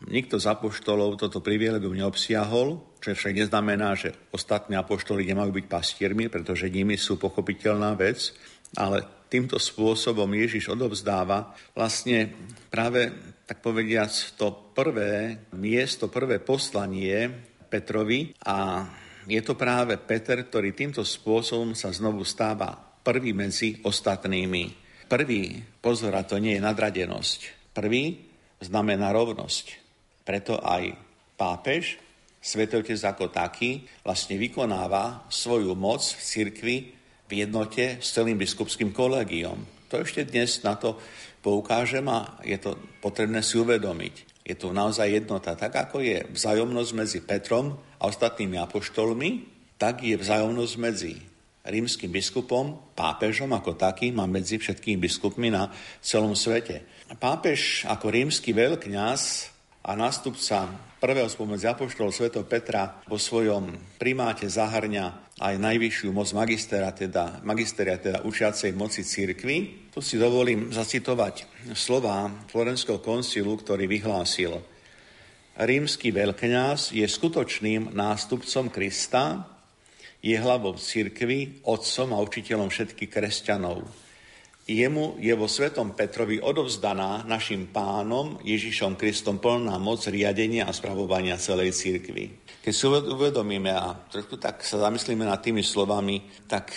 nikto z apoštolov toto privilegium neobsiahol, čo však neznamená, že ostatní apoštoli nemajú byť pastiermi, pretože nimi sú pochopiteľná vec, ale týmto spôsobom Ježiš odovzdáva vlastne práve, tak povediac, to prvé miesto, prvé poslanie Petrovi a je to práve Peter, ktorý týmto spôsobom sa znovu stáva prvý medzi ostatnými. Prvý, pozor, a to nie je nadradenosť. Prvý znamená rovnosť. Preto aj pápež Svetotec ako taký vlastne vykonáva svoju moc v cirkvi v jednote s celým biskupským kolegiom. To ešte dnes na to poukážem a je to potrebné si uvedomiť. Je tu naozaj jednota. Tak ako je vzájomnosť medzi Petrom a ostatnými apoštolmi, tak je vzájomnosť medzi rímským biskupom, pápežom ako takým a medzi všetkými biskupmi na celom svete. Pápež ako rímsky veľkňaz a nástupca prvého spomedzi apoštolov Sv. Petra vo svojom primáte zahrňa aj najvyššiu moc magistera, teda, magisteria, teda učiacej moci církvy. Tu si dovolím zacitovať slova Florenského koncilu, ktorý vyhlásil Rímsky veľkňaz je skutočným nástupcom Krista, je hlavou církvy, otcom a učiteľom všetkých kresťanov jemu je vo Svetom Petrovi odovzdaná našim pánom Ježišom Kristom plná moc riadenia a spravovania celej církvy. Keď si uvedomíme a trošku tak sa zamyslíme nad tými slovami, tak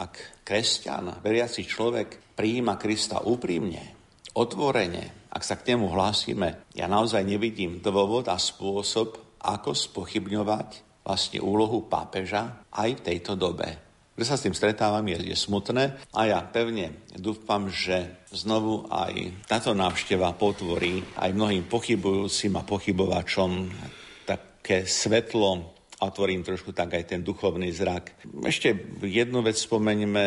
ak kresťan, veriaci človek prijíma Krista úprimne, otvorene, ak sa k nemu hlásime, ja naozaj nevidím dôvod a spôsob, ako spochybňovať vlastne úlohu pápeža aj v tejto dobe. Že sa s tým stretávam, je, je smutné a ja pevne dúfam, že znovu aj táto návšteva potvorí aj mnohým pochybujúcim a pochybovačom také svetlo a otvorím trošku tak aj ten duchovný zrak. Ešte jednu vec spomeňme,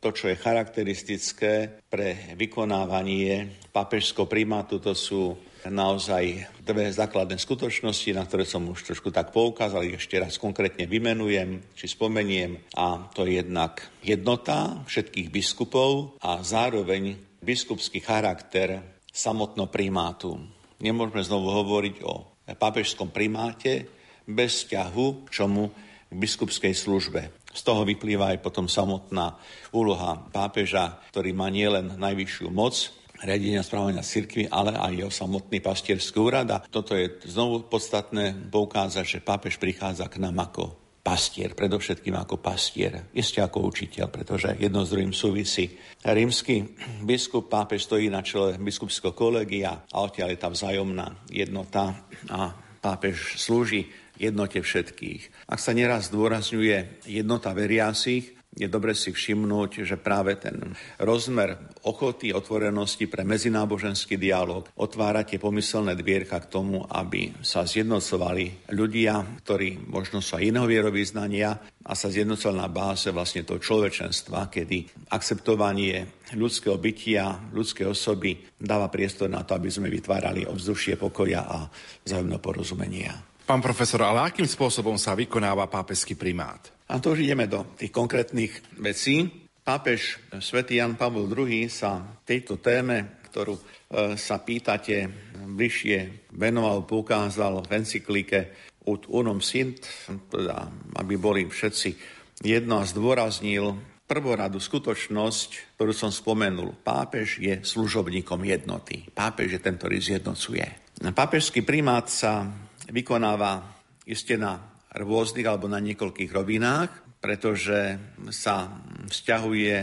to, čo je charakteristické pre vykonávanie pápežského primátu, to sú naozaj dve základné skutočnosti, na ktoré som už trošku tak poukázal, ešte raz konkrétne vymenujem, či spomeniem. A to je jednak jednota všetkých biskupov a zároveň biskupský charakter samotno primátu. Nemôžeme znovu hovoriť o pápežskom primáte bez vzťahu k čomu k biskupskej službe. Z toho vyplýva aj potom samotná úloha pápeža, ktorý má nielen najvyššiu moc, riadenia správania cirkvi, ale aj jeho samotný pastierský úrad. A toto je znovu podstatné poukázať, že pápež prichádza k nám ako pastier, predovšetkým ako pastier, ešte ako učiteľ, pretože jedno s druhým súvisí. Rímsky biskup pápež stojí na čele biskupského kolegia a odtiaľ je tá vzájomná jednota a pápež slúži jednote všetkých. Ak sa neraz zdôrazňuje jednota veriacich, je dobre si všimnúť, že práve ten rozmer ochoty, otvorenosti pre medzináboženský dialog otvára tie pomyselné dvierka k tomu, aby sa zjednocovali ľudia, ktorí možno sú aj iného vierovýznania a sa zjednocovali na báze vlastne toho človečenstva, kedy akceptovanie ľudského bytia, ľudskej osoby dáva priestor na to, aby sme vytvárali ovzdušie pokoja a vzájomného porozumenia. Pán profesor, ale akým spôsobom sa vykonáva pápežský primát? A to už ideme do tých konkrétnych vecí. Pápež svätý Jan Pavol II sa tejto téme, ktorú e, sa pýtate, bližšie venoval, poukázal v encyklike Ut unum sint, teda, aby boli všetci jedno a zdôraznil prvoradu skutočnosť, ktorú som spomenul. Pápež je služobníkom jednoty. Pápež je ten, ktorý zjednocuje. Pápežský primát sa vykonáva iste na rôznych alebo na niekoľkých rovinách, pretože sa vzťahuje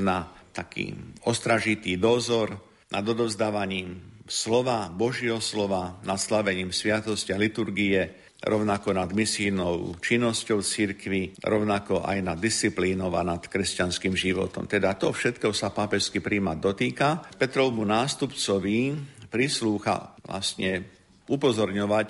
na taký ostražitý dozor nad odovzdávaním slova, Božieho slova, nad slavením sviatosti a liturgie, rovnako nad misijnou činnosťou cirkvy, rovnako aj nad disciplínou a nad kresťanským životom. Teda to všetko sa pápežský príjmať dotýka. Petrovmu nástupcovi prislúcha vlastne upozorňovať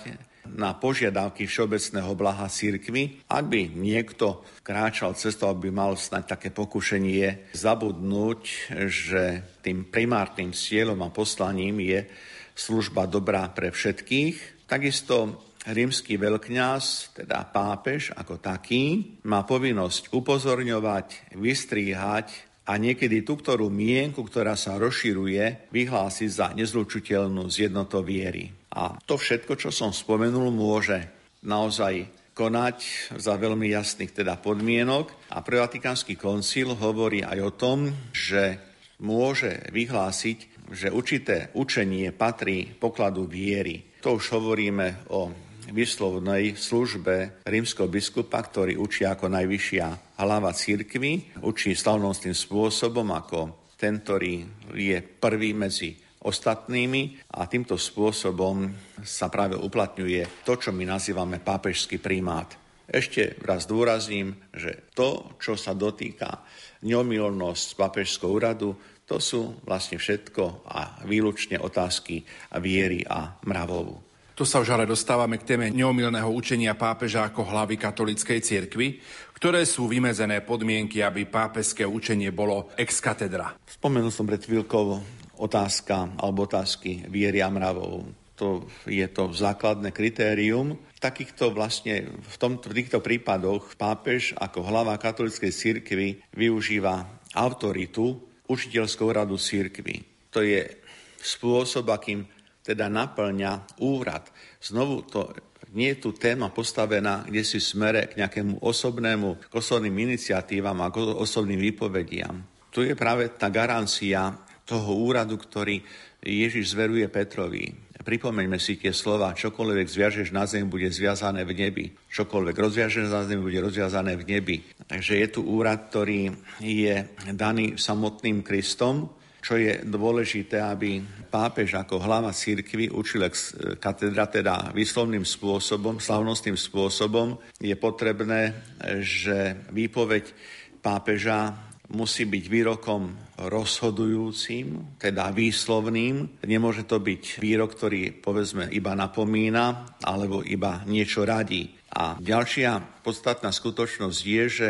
na požiadavky všeobecného blaha církvy. Ak by niekto kráčal cestou, aby mal snať také pokušenie zabudnúť, že tým primárnym cieľom a poslaním je služba dobrá pre všetkých, takisto rímsky veľkňaz, teda pápež ako taký, má povinnosť upozorňovať, vystríhať a niekedy tú, ktorú mienku, ktorá sa rozširuje, vyhlásiť za nezlučiteľnú z jednotou viery. A to všetko, čo som spomenul, môže naozaj konať za veľmi jasných teda podmienok. A pre Vatikánsky koncil hovorí aj o tom, že môže vyhlásiť, že určité učenie patrí pokladu viery. To už hovoríme o vyslovnej službe rímskeho biskupa, ktorý učí ako najvyššia hlava církvy, učí slavnostným spôsobom ako ten, ktorý je prvý medzi ostatnými a týmto spôsobom sa práve uplatňuje to, čo my nazývame pápežský primát. Ešte raz dôrazním, že to, čo sa dotýka neomilnosť pápežského úradu, to sú vlastne všetko a výlučne otázky viery a mravov. Tu sa už ale dostávame k téme neomilného učenia pápeža ako hlavy katolíckej cirkvi, ktoré sú vymedzené podmienky, aby pápežské učenie bolo ex katedra. Spomenul som pred chvíľkou otázka alebo otázky viery a mravov. To je to základné kritérium. Takýchto vlastne, v, tomto, v týchto prípadoch pápež ako hlava katolíckej cirkvi využíva autoritu učiteľského radu cirkvi. To je spôsob, akým teda naplňa úrad. Znovu to nie je tu téma postavená, kde si smere k nejakému osobnému, k osobným iniciatívam a k osobným výpovediam. Tu je práve tá garancia toho úradu, ktorý Ježiš zveruje Petrovi. Pripomeňme si tie slova, čokoľvek zviažeš na zem, bude zviazané v nebi. Čokoľvek rozviažeš na zem, bude rozviazané v nebi. Takže je tu úrad, ktorý je daný samotným Kristom, čo je dôležité, aby pápež ako hlava církvy učil ex katedra, teda výslovným spôsobom, slavnostným spôsobom, je potrebné, že výpoveď pápeža musí byť výrokom rozhodujúcim, teda výslovným. Nemôže to byť výrok, ktorý povedzme iba napomína alebo iba niečo radí. A ďalšia podstatná skutočnosť je, že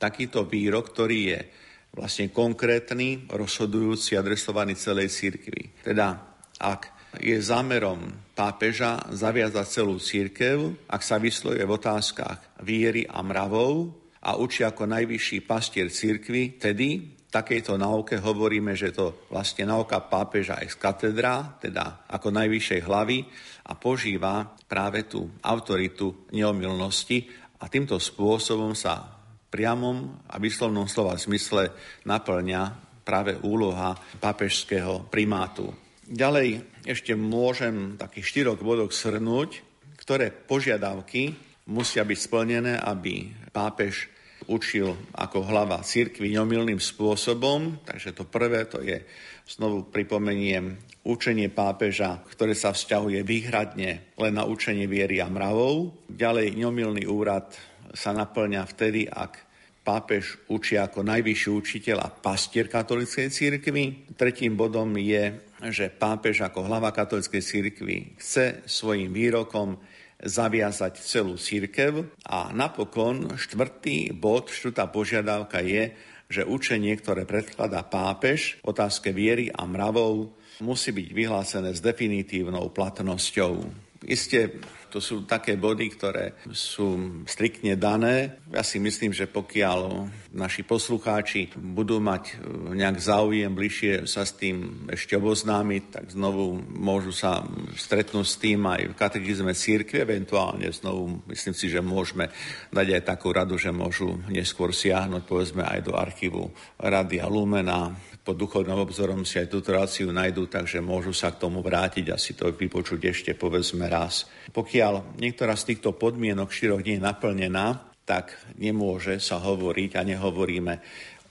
takýto výrok, ktorý je vlastne konkrétny, rozhodujúci, adresovaný celej církvi. Teda, ak je zámerom pápeža zaviazať celú církev, ak sa vysloje v otázkach viery a mravov a učí ako najvyšší pastier církvy, tedy takejto nauke hovoríme, že to vlastne nauka pápeža ex katedra, teda ako najvyššej hlavy a požíva práve tú autoritu neomilnosti a týmto spôsobom sa priamom a vyslovnom slova zmysle naplňa práve úloha papežského primátu. Ďalej ešte môžem takých štyroch bodok shrnúť, ktoré požiadavky musia byť splnené, aby pápež učil ako hlava církvy neomilným spôsobom. Takže to prvé, to je, znovu pripomeniem, učenie pápeža, ktoré sa vzťahuje výhradne len na učenie viery a mravov. Ďalej, neomilný úrad sa naplňa vtedy, ak pápež učí ako najvyšší učiteľ a pastier katolíckej církvy. Tretím bodom je, že pápež ako hlava katolíckej církvy chce svojim výrokom zaviazať celú církev. A napokon štvrtý bod, štvrtá požiadavka je, že učenie, ktoré predkladá pápež v otázke viery a mravov, musí byť vyhlásené s definitívnou platnosťou. Isté to sú také body, ktoré sú striktne dané. Ja si myslím, že pokiaľ naši poslucháči budú mať e, nejak záujem bližšie sa s tým ešte oboznámiť, tak znovu môžu sa stretnúť s tým aj v katechizme církve, eventuálne znovu myslím si, že môžeme dať aj takú radu, že môžu neskôr siahnuť povedzme aj do archívu Radia Lumena, pod duchovným obzorom si aj túto reláciu nájdú, takže môžu sa k tomu vrátiť a si to vypočuť ešte povedzme raz. Pokiaľ niektorá z týchto podmienok štyroch nie je naplnená, tak nemôže sa hovoriť a nehovoríme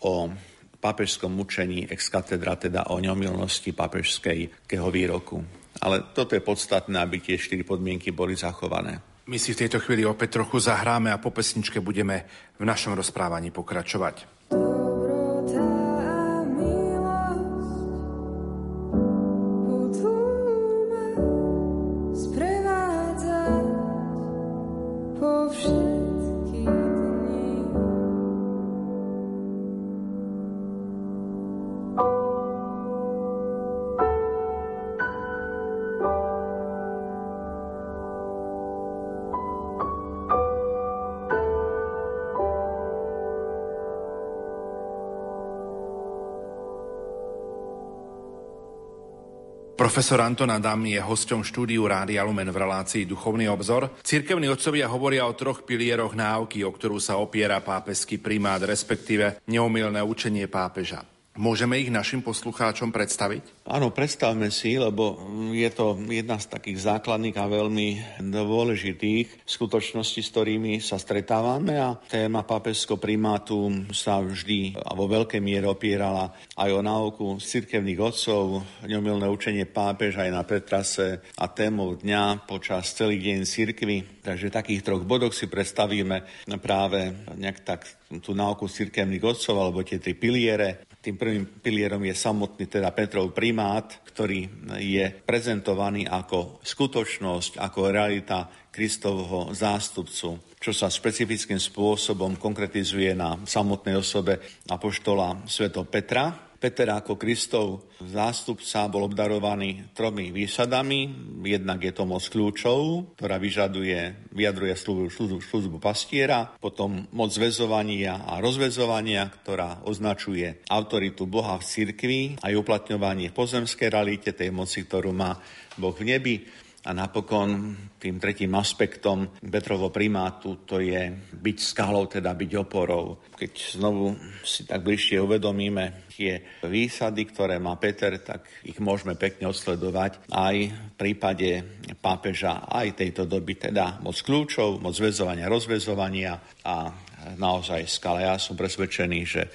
o papežskom učení ex katedra, teda o neomilnosti papežského výroku. Ale toto je podstatné, aby tie štyri podmienky boli zachované. My si v tejto chvíli opäť trochu zahráme a po pesničke budeme v našom rozprávaní pokračovať. Profesor Anton Adam je hosťom štúdiu Rádia Lumen v relácii Duchovný obzor. Cirkevní otcovia hovoria o troch pilieroch náuky, o ktorú sa opiera pápežský primát, respektíve neomilné učenie pápeža. Môžeme ich našim poslucháčom predstaviť? Áno, predstavme si, lebo je to jedna z takých základných a veľmi dôležitých skutočností, s ktorými sa stretávame a téma pápežského primátu sa vždy a vo veľkej miere opierala aj o náuku cirkevných otcov, neomilné učenie pápeža aj na Petrase a témou dňa počas celý deň cirkvy. Takže takých troch bodoch si predstavíme práve nejak tak tú náuku cirkevných otcov alebo tie tri piliere. Tým prvým pilierom je samotný teda Petrov primát, ktorý je prezentovaný ako skutočnosť, ako realita Kristovho zástupcu, čo sa špecifickým spôsobom konkretizuje na samotnej osobe apoštola Sveto Petra, Peter ako Kristov zástupca bol obdarovaný tromi výsadami. Jednak je to moc kľúčov, ktorá vyžaduje, vyjadruje službu, službu, službu pastiera, potom moc zväzovania a rozvezovania, ktorá označuje autoritu Boha v cirkvi a uplatňovanie v pozemskej realite tej moci, ktorú má Boh v nebi. A napokon tým tretím aspektom Petrovo primátu to je byť skalou, teda byť oporou. Keď znovu si tak bližšie uvedomíme tie výsady, ktoré má Peter, tak ich môžeme pekne odsledovať aj v prípade pápeža aj tejto doby, teda moc kľúčov, moc zväzovania, rozvezovania a naozaj skala. Ja som presvedčený, že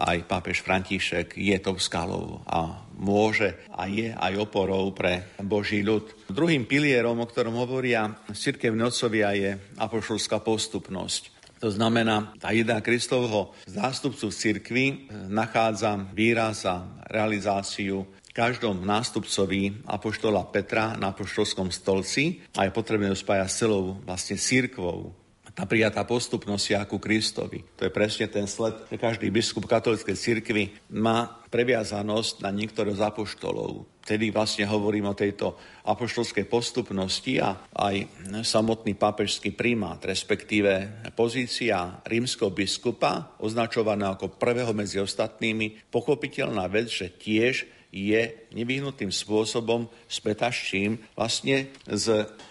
aj pápež František je tou skalou a môže a je aj oporou pre Boží ľud. Druhým pilierom, o ktorom hovoria cirkevní otcovia, je apoštolská postupnosť. To znamená, tá idea Kristovho zástupcu v cirkvi nachádza výraz a realizáciu každom nástupcovi Apoštola Petra na Apoštolskom stolci a je potrebné ho spájať s celou vlastne církvou tá prijatá postupnosť je ako Kristovi. To je presne ten sled, že každý biskup katolíckej cirkvi má previazanosť na niektorého z apoštolov. Vtedy vlastne hovorím o tejto apoštolskej postupnosti a aj samotný pápežský primát, respektíve pozícia rímskeho biskupa, označovaná ako prvého medzi ostatnými, pochopiteľná vec, že tiež je nevyhnutým spôsobom spätaščím vlastne s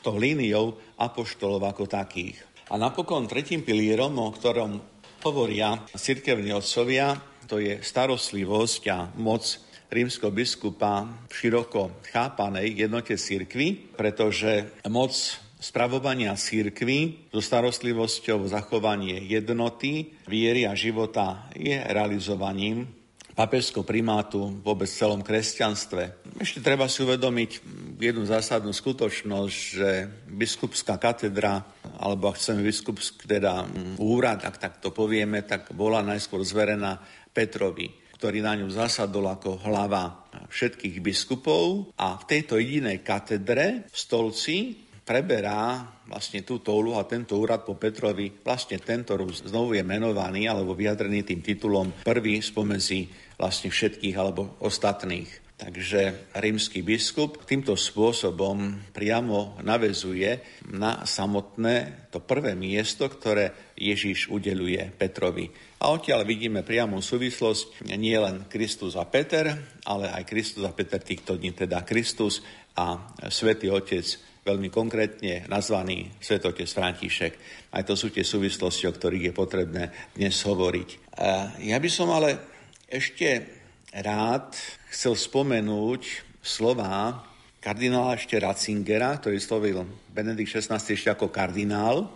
tou líniou apoštolov ako takých. A napokon tretím pilierom, o ktorom hovoria cirkevní otcovia, to je starostlivosť a moc rímskeho biskupa v široko chápanej jednote cirkvy, pretože moc spravovania církvy so starostlivosťou zachovanie jednoty, viery a života je realizovaním papežského primátu vôbec v celom kresťanstve. Ešte treba si uvedomiť jednu zásadnú skutočnosť, že biskupská katedra, alebo ak chceme biskupský teda úrad, ak tak to povieme, tak bola najskôr zverená Petrovi, ktorý na ňu zasadol ako hlava všetkých biskupov a v tejto jedinej katedre v stolci preberá vlastne túto úlohu a tento úrad po Petrovi, vlastne tento znovu je menovaný alebo vyjadrený tým titulom prvý spomezi vlastne všetkých alebo ostatných. Takže rímsky biskup týmto spôsobom priamo navezuje na samotné to prvé miesto, ktoré Ježiš udeluje Petrovi. A odtiaľ vidíme priamú súvislosť nie len Kristus a Peter, ale aj Kristus a Peter týchto dní, teda Kristus a Svetý Otec, veľmi konkrétne nazvaný Svetotec František. Aj to sú tie súvislosti, o ktorých je potrebné dnes hovoriť. Ja by som ale ešte rád chcel spomenúť slova kardinála ešte Ratzingera, ktorý slovil Benedikt XVI ešte ako kardinál,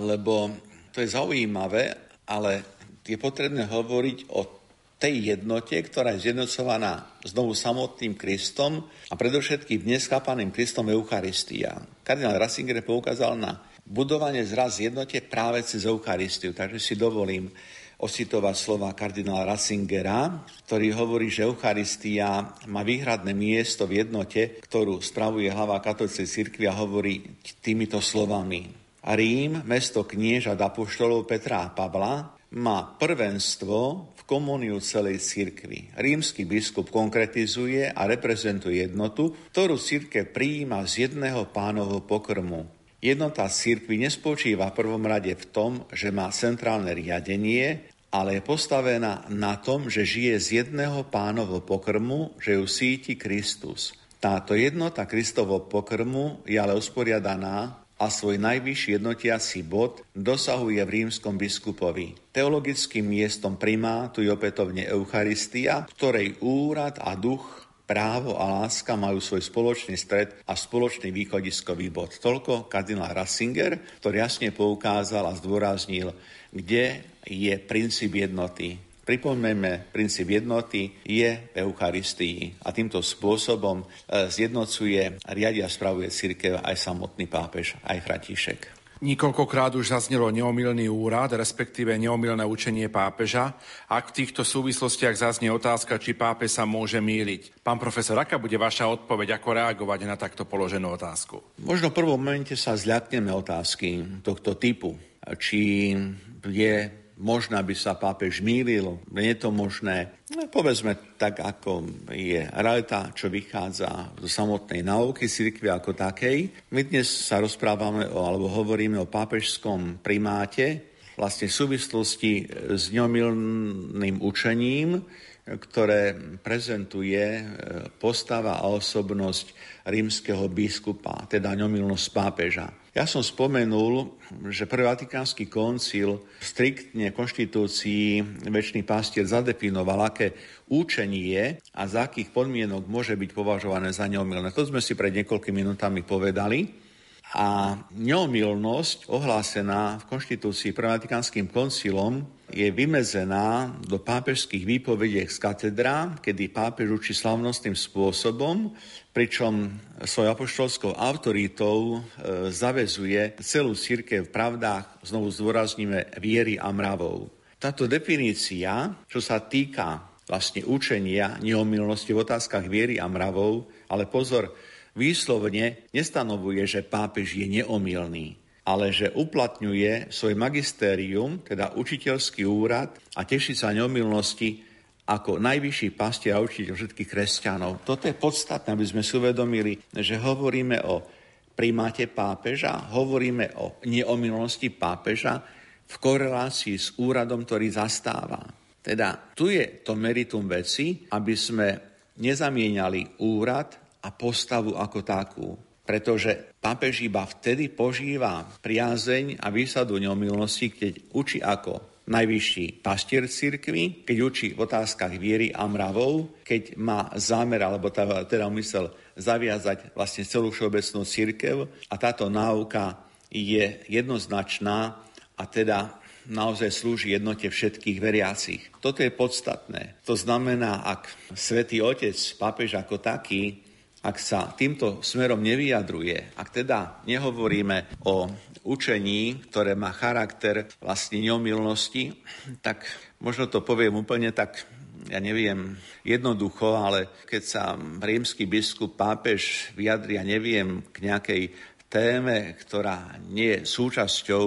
lebo to je zaujímavé, ale je potrebné hovoriť o tej jednote, ktorá je zjednocovaná znovu samotným Kristom a predovšetkým dnes chápaným Kristom Eucharistia. Kardinál Ratzinger poukázal na budovanie zraz jednote práve cez Eucharistiu, takže si dovolím ocitovať slova kardinála Ratzingera, ktorý hovorí, že Eucharistia má výhradné miesto v jednote, ktorú spravuje hlava katolíckej cirkvi a hovorí týmito slovami. Rím, mesto knieža apoštolov Petra a Pavla, má prvenstvo v komuniu celej cirkvi. Rímsky biskup konkretizuje a reprezentuje jednotu, ktorú cirkev prijíma z jedného pánovho pokrmu. Jednota církvy nespočíva v prvom rade v tom, že má centrálne riadenie, ale je postavená na tom, že žije z jedného pánovho pokrmu, že ju síti Kristus. Táto jednota Kristovo pokrmu je ale usporiadaná a svoj najvyšší jednotiaci bod dosahuje v rímskom biskupovi. Teologickým miestom primátu je opätovne Eucharistia, ktorej úrad a duch právo a láska majú svoj spoločný stred a spoločný východiskový bod. Toľko kardinál Ratzinger, ktorý jasne poukázal a zdôraznil, kde je princíp jednoty. Pripomeňme, princíp jednoty je v Eucharistii a týmto spôsobom e, zjednocuje, riadia a spravuje církev aj samotný pápež, aj František. Niekoľkokrát už zaznelo neomilný úrad, respektíve neomilné učenie pápeža. Ak v týchto súvislostiach zaznie otázka, či pápež sa môže míliť. Pán profesor, aká bude vaša odpoveď, ako reagovať na takto položenú otázku? Možno v prvom momente sa zľakneme otázky tohto typu. Či je možno by sa pápež mýlil, nie je to možné. No, povedzme tak, ako je realita, čo vychádza zo samotnej nauky cirkvi ako takej. My dnes sa rozprávame o, alebo hovoríme o pápežskom primáte, vlastne v súvislosti s ňomilným učením, ktoré prezentuje e, postava a osobnosť rímskeho biskupa, teda ňomilnosť pápeža. Ja som spomenul, že prvý Vatikánsky koncil striktne konštitúcii väčší pastier zadefinoval, aké účenie a za akých podmienok môže byť považované za neomilné. To sme si pred niekoľkými minútami povedali. A neomilnosť ohlásená v konštitúcii Vatikánskym koncilom je vymezená do pápežských výpovediek z katedra, kedy pápež učí slavnostným spôsobom, pričom svojou apoštolskou autoritou e, zavezuje celú církev v pravdách, znovu zdôrazníme, viery a mravov. Táto definícia, čo sa týka vlastne učenia neomilnosti v otázkach viery a mravov, ale pozor, výslovne nestanovuje, že pápež je neomilný, ale že uplatňuje svoj magistérium, teda učiteľský úrad a teší sa neomilnosti ako najvyšší pastier a učiteľ všetkých kresťanov. Toto je podstatné, aby sme si uvedomili, že hovoríme o primáte pápeža, hovoríme o neomilnosti pápeža v korelácii s úradom, ktorý zastáva. Teda tu je to meritum veci, aby sme nezamieniali úrad a postavu ako takú. Pretože pápež iba vtedy požíva priazeň a výsadu neomilnosti, keď učí ako najvyšší pastier cirkvi, keď učí v otázkach viery a mravov, keď má zámer, alebo teda umysel zaviazať vlastne celú všeobecnú cirkev a táto náuka je jednoznačná a teda naozaj slúži jednote všetkých veriacich. Toto je podstatné. To znamená, ak svätý Otec, pápež ako taký, ak sa týmto smerom nevyjadruje, ak teda nehovoríme o učení, ktoré má charakter vlastne neomilnosti, tak možno to poviem úplne tak ja neviem, jednoducho, ale keď sa rímsky biskup, pápež vyjadri, ja neviem, k nejakej téme, ktorá nie je súčasťou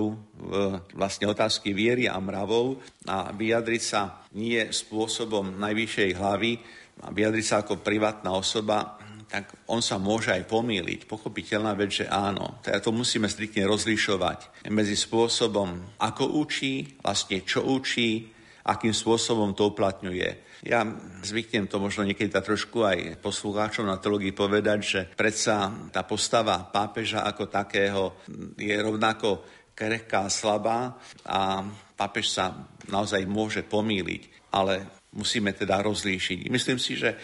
vlastne otázky viery a mravov a vyjadriť sa nie spôsobom najvyššej hlavy, a vyjadriť sa ako privátna osoba, tak on sa môže aj pomýliť. Pochopiteľná vec, že áno. Teda to musíme striktne rozlišovať medzi spôsobom, ako učí, vlastne čo učí, akým spôsobom to uplatňuje. Ja zvyknem to možno niekedy tak trošku aj poslucháčom na teológii povedať, že predsa tá postava pápeža ako takého je rovnako krehká, slabá a pápež sa naozaj môže pomýliť. Ale musíme teda rozlíšiť. Myslím si, že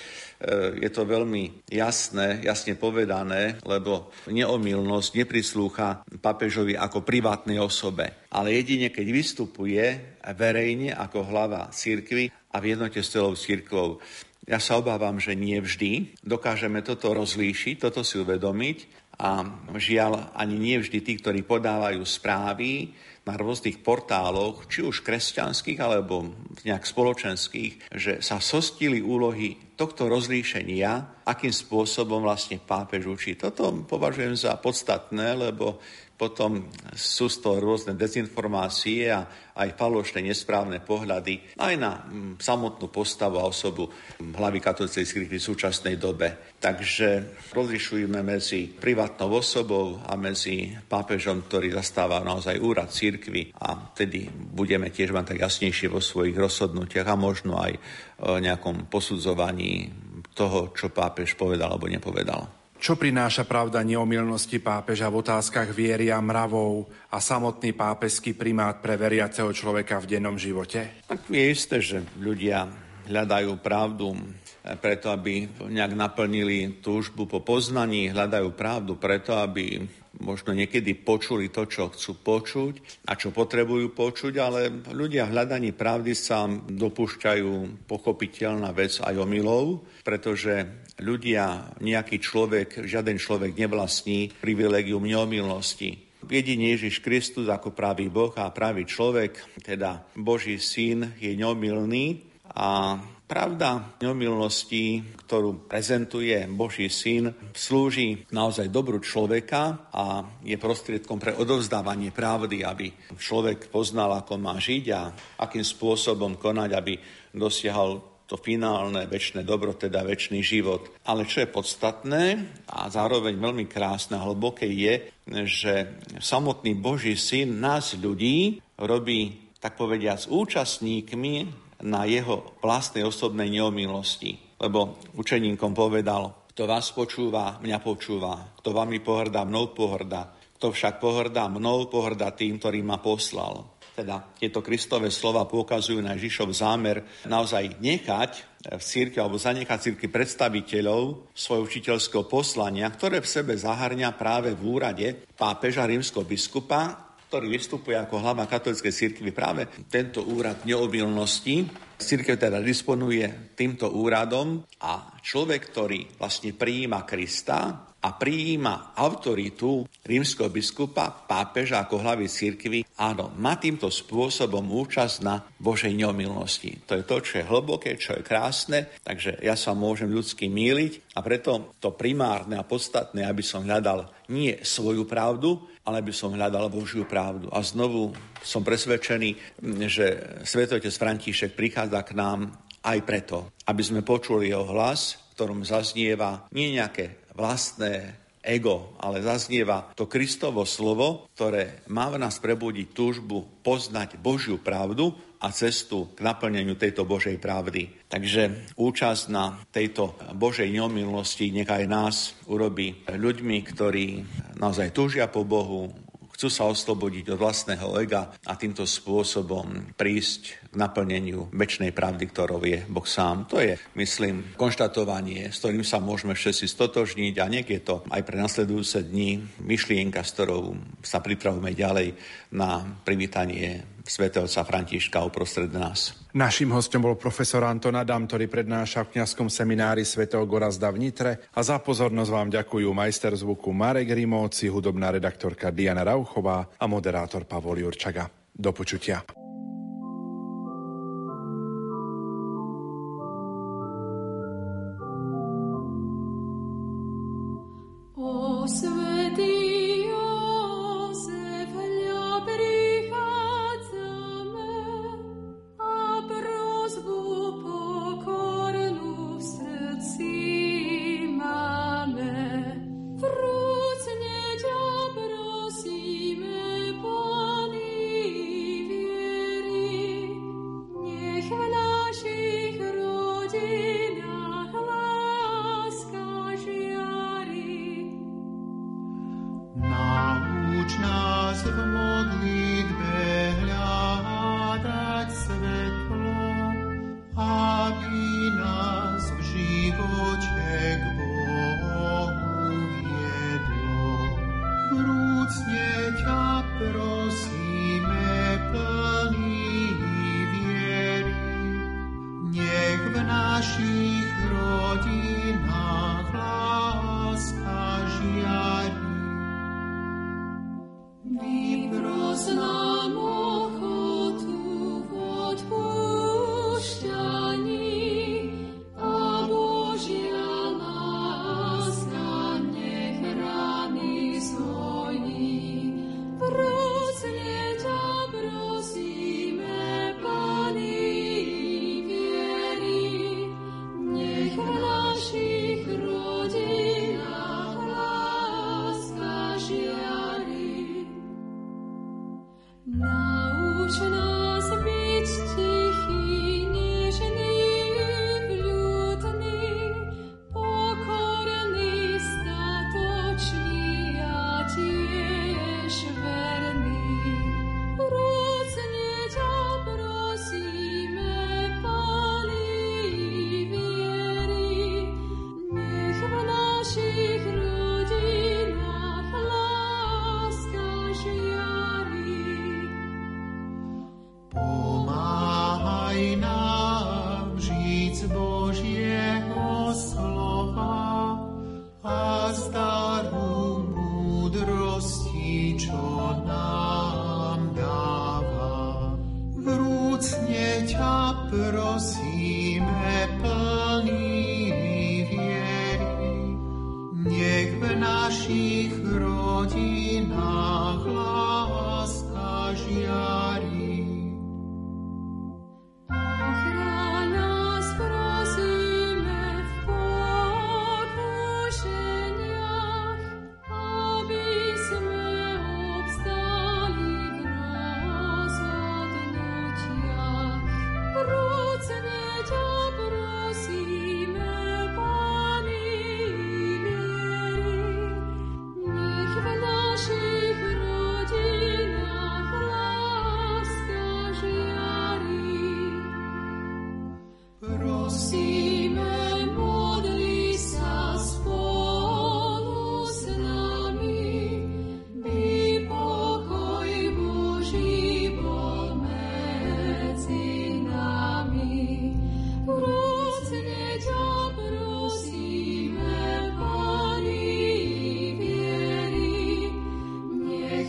je to veľmi jasné, jasne povedané, lebo neomilnosť neprislúcha papežovi ako privátnej osobe, ale jedine keď vystupuje verejne ako hlava církvy a v jednote s celou církvou. Ja sa obávam, že nie vždy dokážeme toto rozlíšiť, toto si uvedomiť a žiaľ ani nie vždy tí, ktorí podávajú správy, na rôznych portáloch, či už kresťanských alebo nejak spoločenských, že sa sostili úlohy tohto rozlíšenia, akým spôsobom vlastne pápež učí. Toto považujem za podstatné, lebo potom sú z toho rôzne dezinformácie a aj falošné nesprávne pohľady aj na mm, samotnú postavu a osobu hlavy katolíckej cirkvi v súčasnej dobe. Takže rozlišujeme medzi privátnou osobou a medzi pápežom, ktorý zastáva naozaj úrad cirkvi a tedy budeme tiež mať tak jasnejšie vo svojich rozhodnutiach a možno aj nejakom posudzovaní toho, čo pápež povedal alebo nepovedal. Čo prináša pravda neomilnosti pápeža v otázkach viery a mravov a samotný pápežský primát pre veriaceho človeka v dennom živote? Tak je isté, že ľudia hľadajú pravdu preto, aby nejak naplnili túžbu po poznaní, hľadajú pravdu preto, aby možno niekedy počuli to, čo chcú počuť a čo potrebujú počuť, ale ľudia v hľadaní pravdy sa dopúšťajú pochopiteľná vec aj omylov, pretože ľudia, nejaký človek, žiaden človek nevlastní privilegium neomilnosti. Jediný Ježiš Kristus ako pravý Boh a pravý človek, teda Boží syn, je neomilný a Pravda neomilnosti, ktorú prezentuje Boží syn, slúži naozaj dobru človeka a je prostriedkom pre odovzdávanie pravdy, aby človek poznal, ako má žiť a akým spôsobom konať, aby dosiahol to finálne väčšie dobro, teda väčší život. Ale čo je podstatné a zároveň veľmi krásne a hlboké je, že samotný Boží syn nás ľudí robí, tak povediať, s účastníkmi na jeho vlastnej osobnej neomilosti. Lebo učeníkom povedal, kto vás počúva, mňa počúva. Kto vami pohrdá, mnou pohrdá. Kto však pohrdá mnou, pohrdá tým, ktorý ma poslal. Teda tieto Kristové slova poukazujú na Ježišov zámer naozaj nechať v círke alebo zanechať círky predstaviteľov svojho učiteľského poslania, ktoré v sebe zahrňa práve v úrade pápeža rímskeho biskupa ktorý vystupuje ako hlava katolíckej cirkvi práve tento úrad neobilnosti. Církev teda disponuje týmto úradom a človek, ktorý vlastne prijíma Krista a prijíma autoritu rímskeho biskupa, pápeža ako hlavy cirkvy, áno, má týmto spôsobom účasť na Božej neomilnosti. To je to, čo je hlboké, čo je krásne, takže ja sa môžem ľudsky míliť a preto to primárne a podstatné, aby som hľadal nie svoju pravdu, ale by som hľadal Božiu pravdu. A znovu som presvedčený, že svetotec František prichádza k nám aj preto, aby sme počuli jeho hlas, ktorom zaznieva nie nejaké vlastné ego, ale zaznieva to Kristovo slovo, ktoré má v nás prebudiť túžbu poznať Božiu pravdu a cestu k naplneniu tejto Božej pravdy. Takže účasť na tejto Božej neomilnosti nechaj nás urobí ľuďmi, ktorí naozaj túžia po Bohu, chcú sa oslobodiť od vlastného ega a týmto spôsobom prísť k naplneniu väčšnej pravdy, ktorou je Boh sám. To je, myslím, konštatovanie, s ktorým sa môžeme všetci stotožniť a niek je to aj pre nasledujúce dni myšlienka, s ktorou sa pripravujeme ďalej na privítanie svätého sa Františka uprostred nás. Naším hostom bol profesor Anton Adam, ktorý prednáša v kňazskom seminári svätého Gorazda v Nitre a za pozornosť vám ďakujú majster zvuku Marek Rimóci, hudobná redaktorka Diana Rauchová a moderátor Pavol Jurčaga. Do počutia.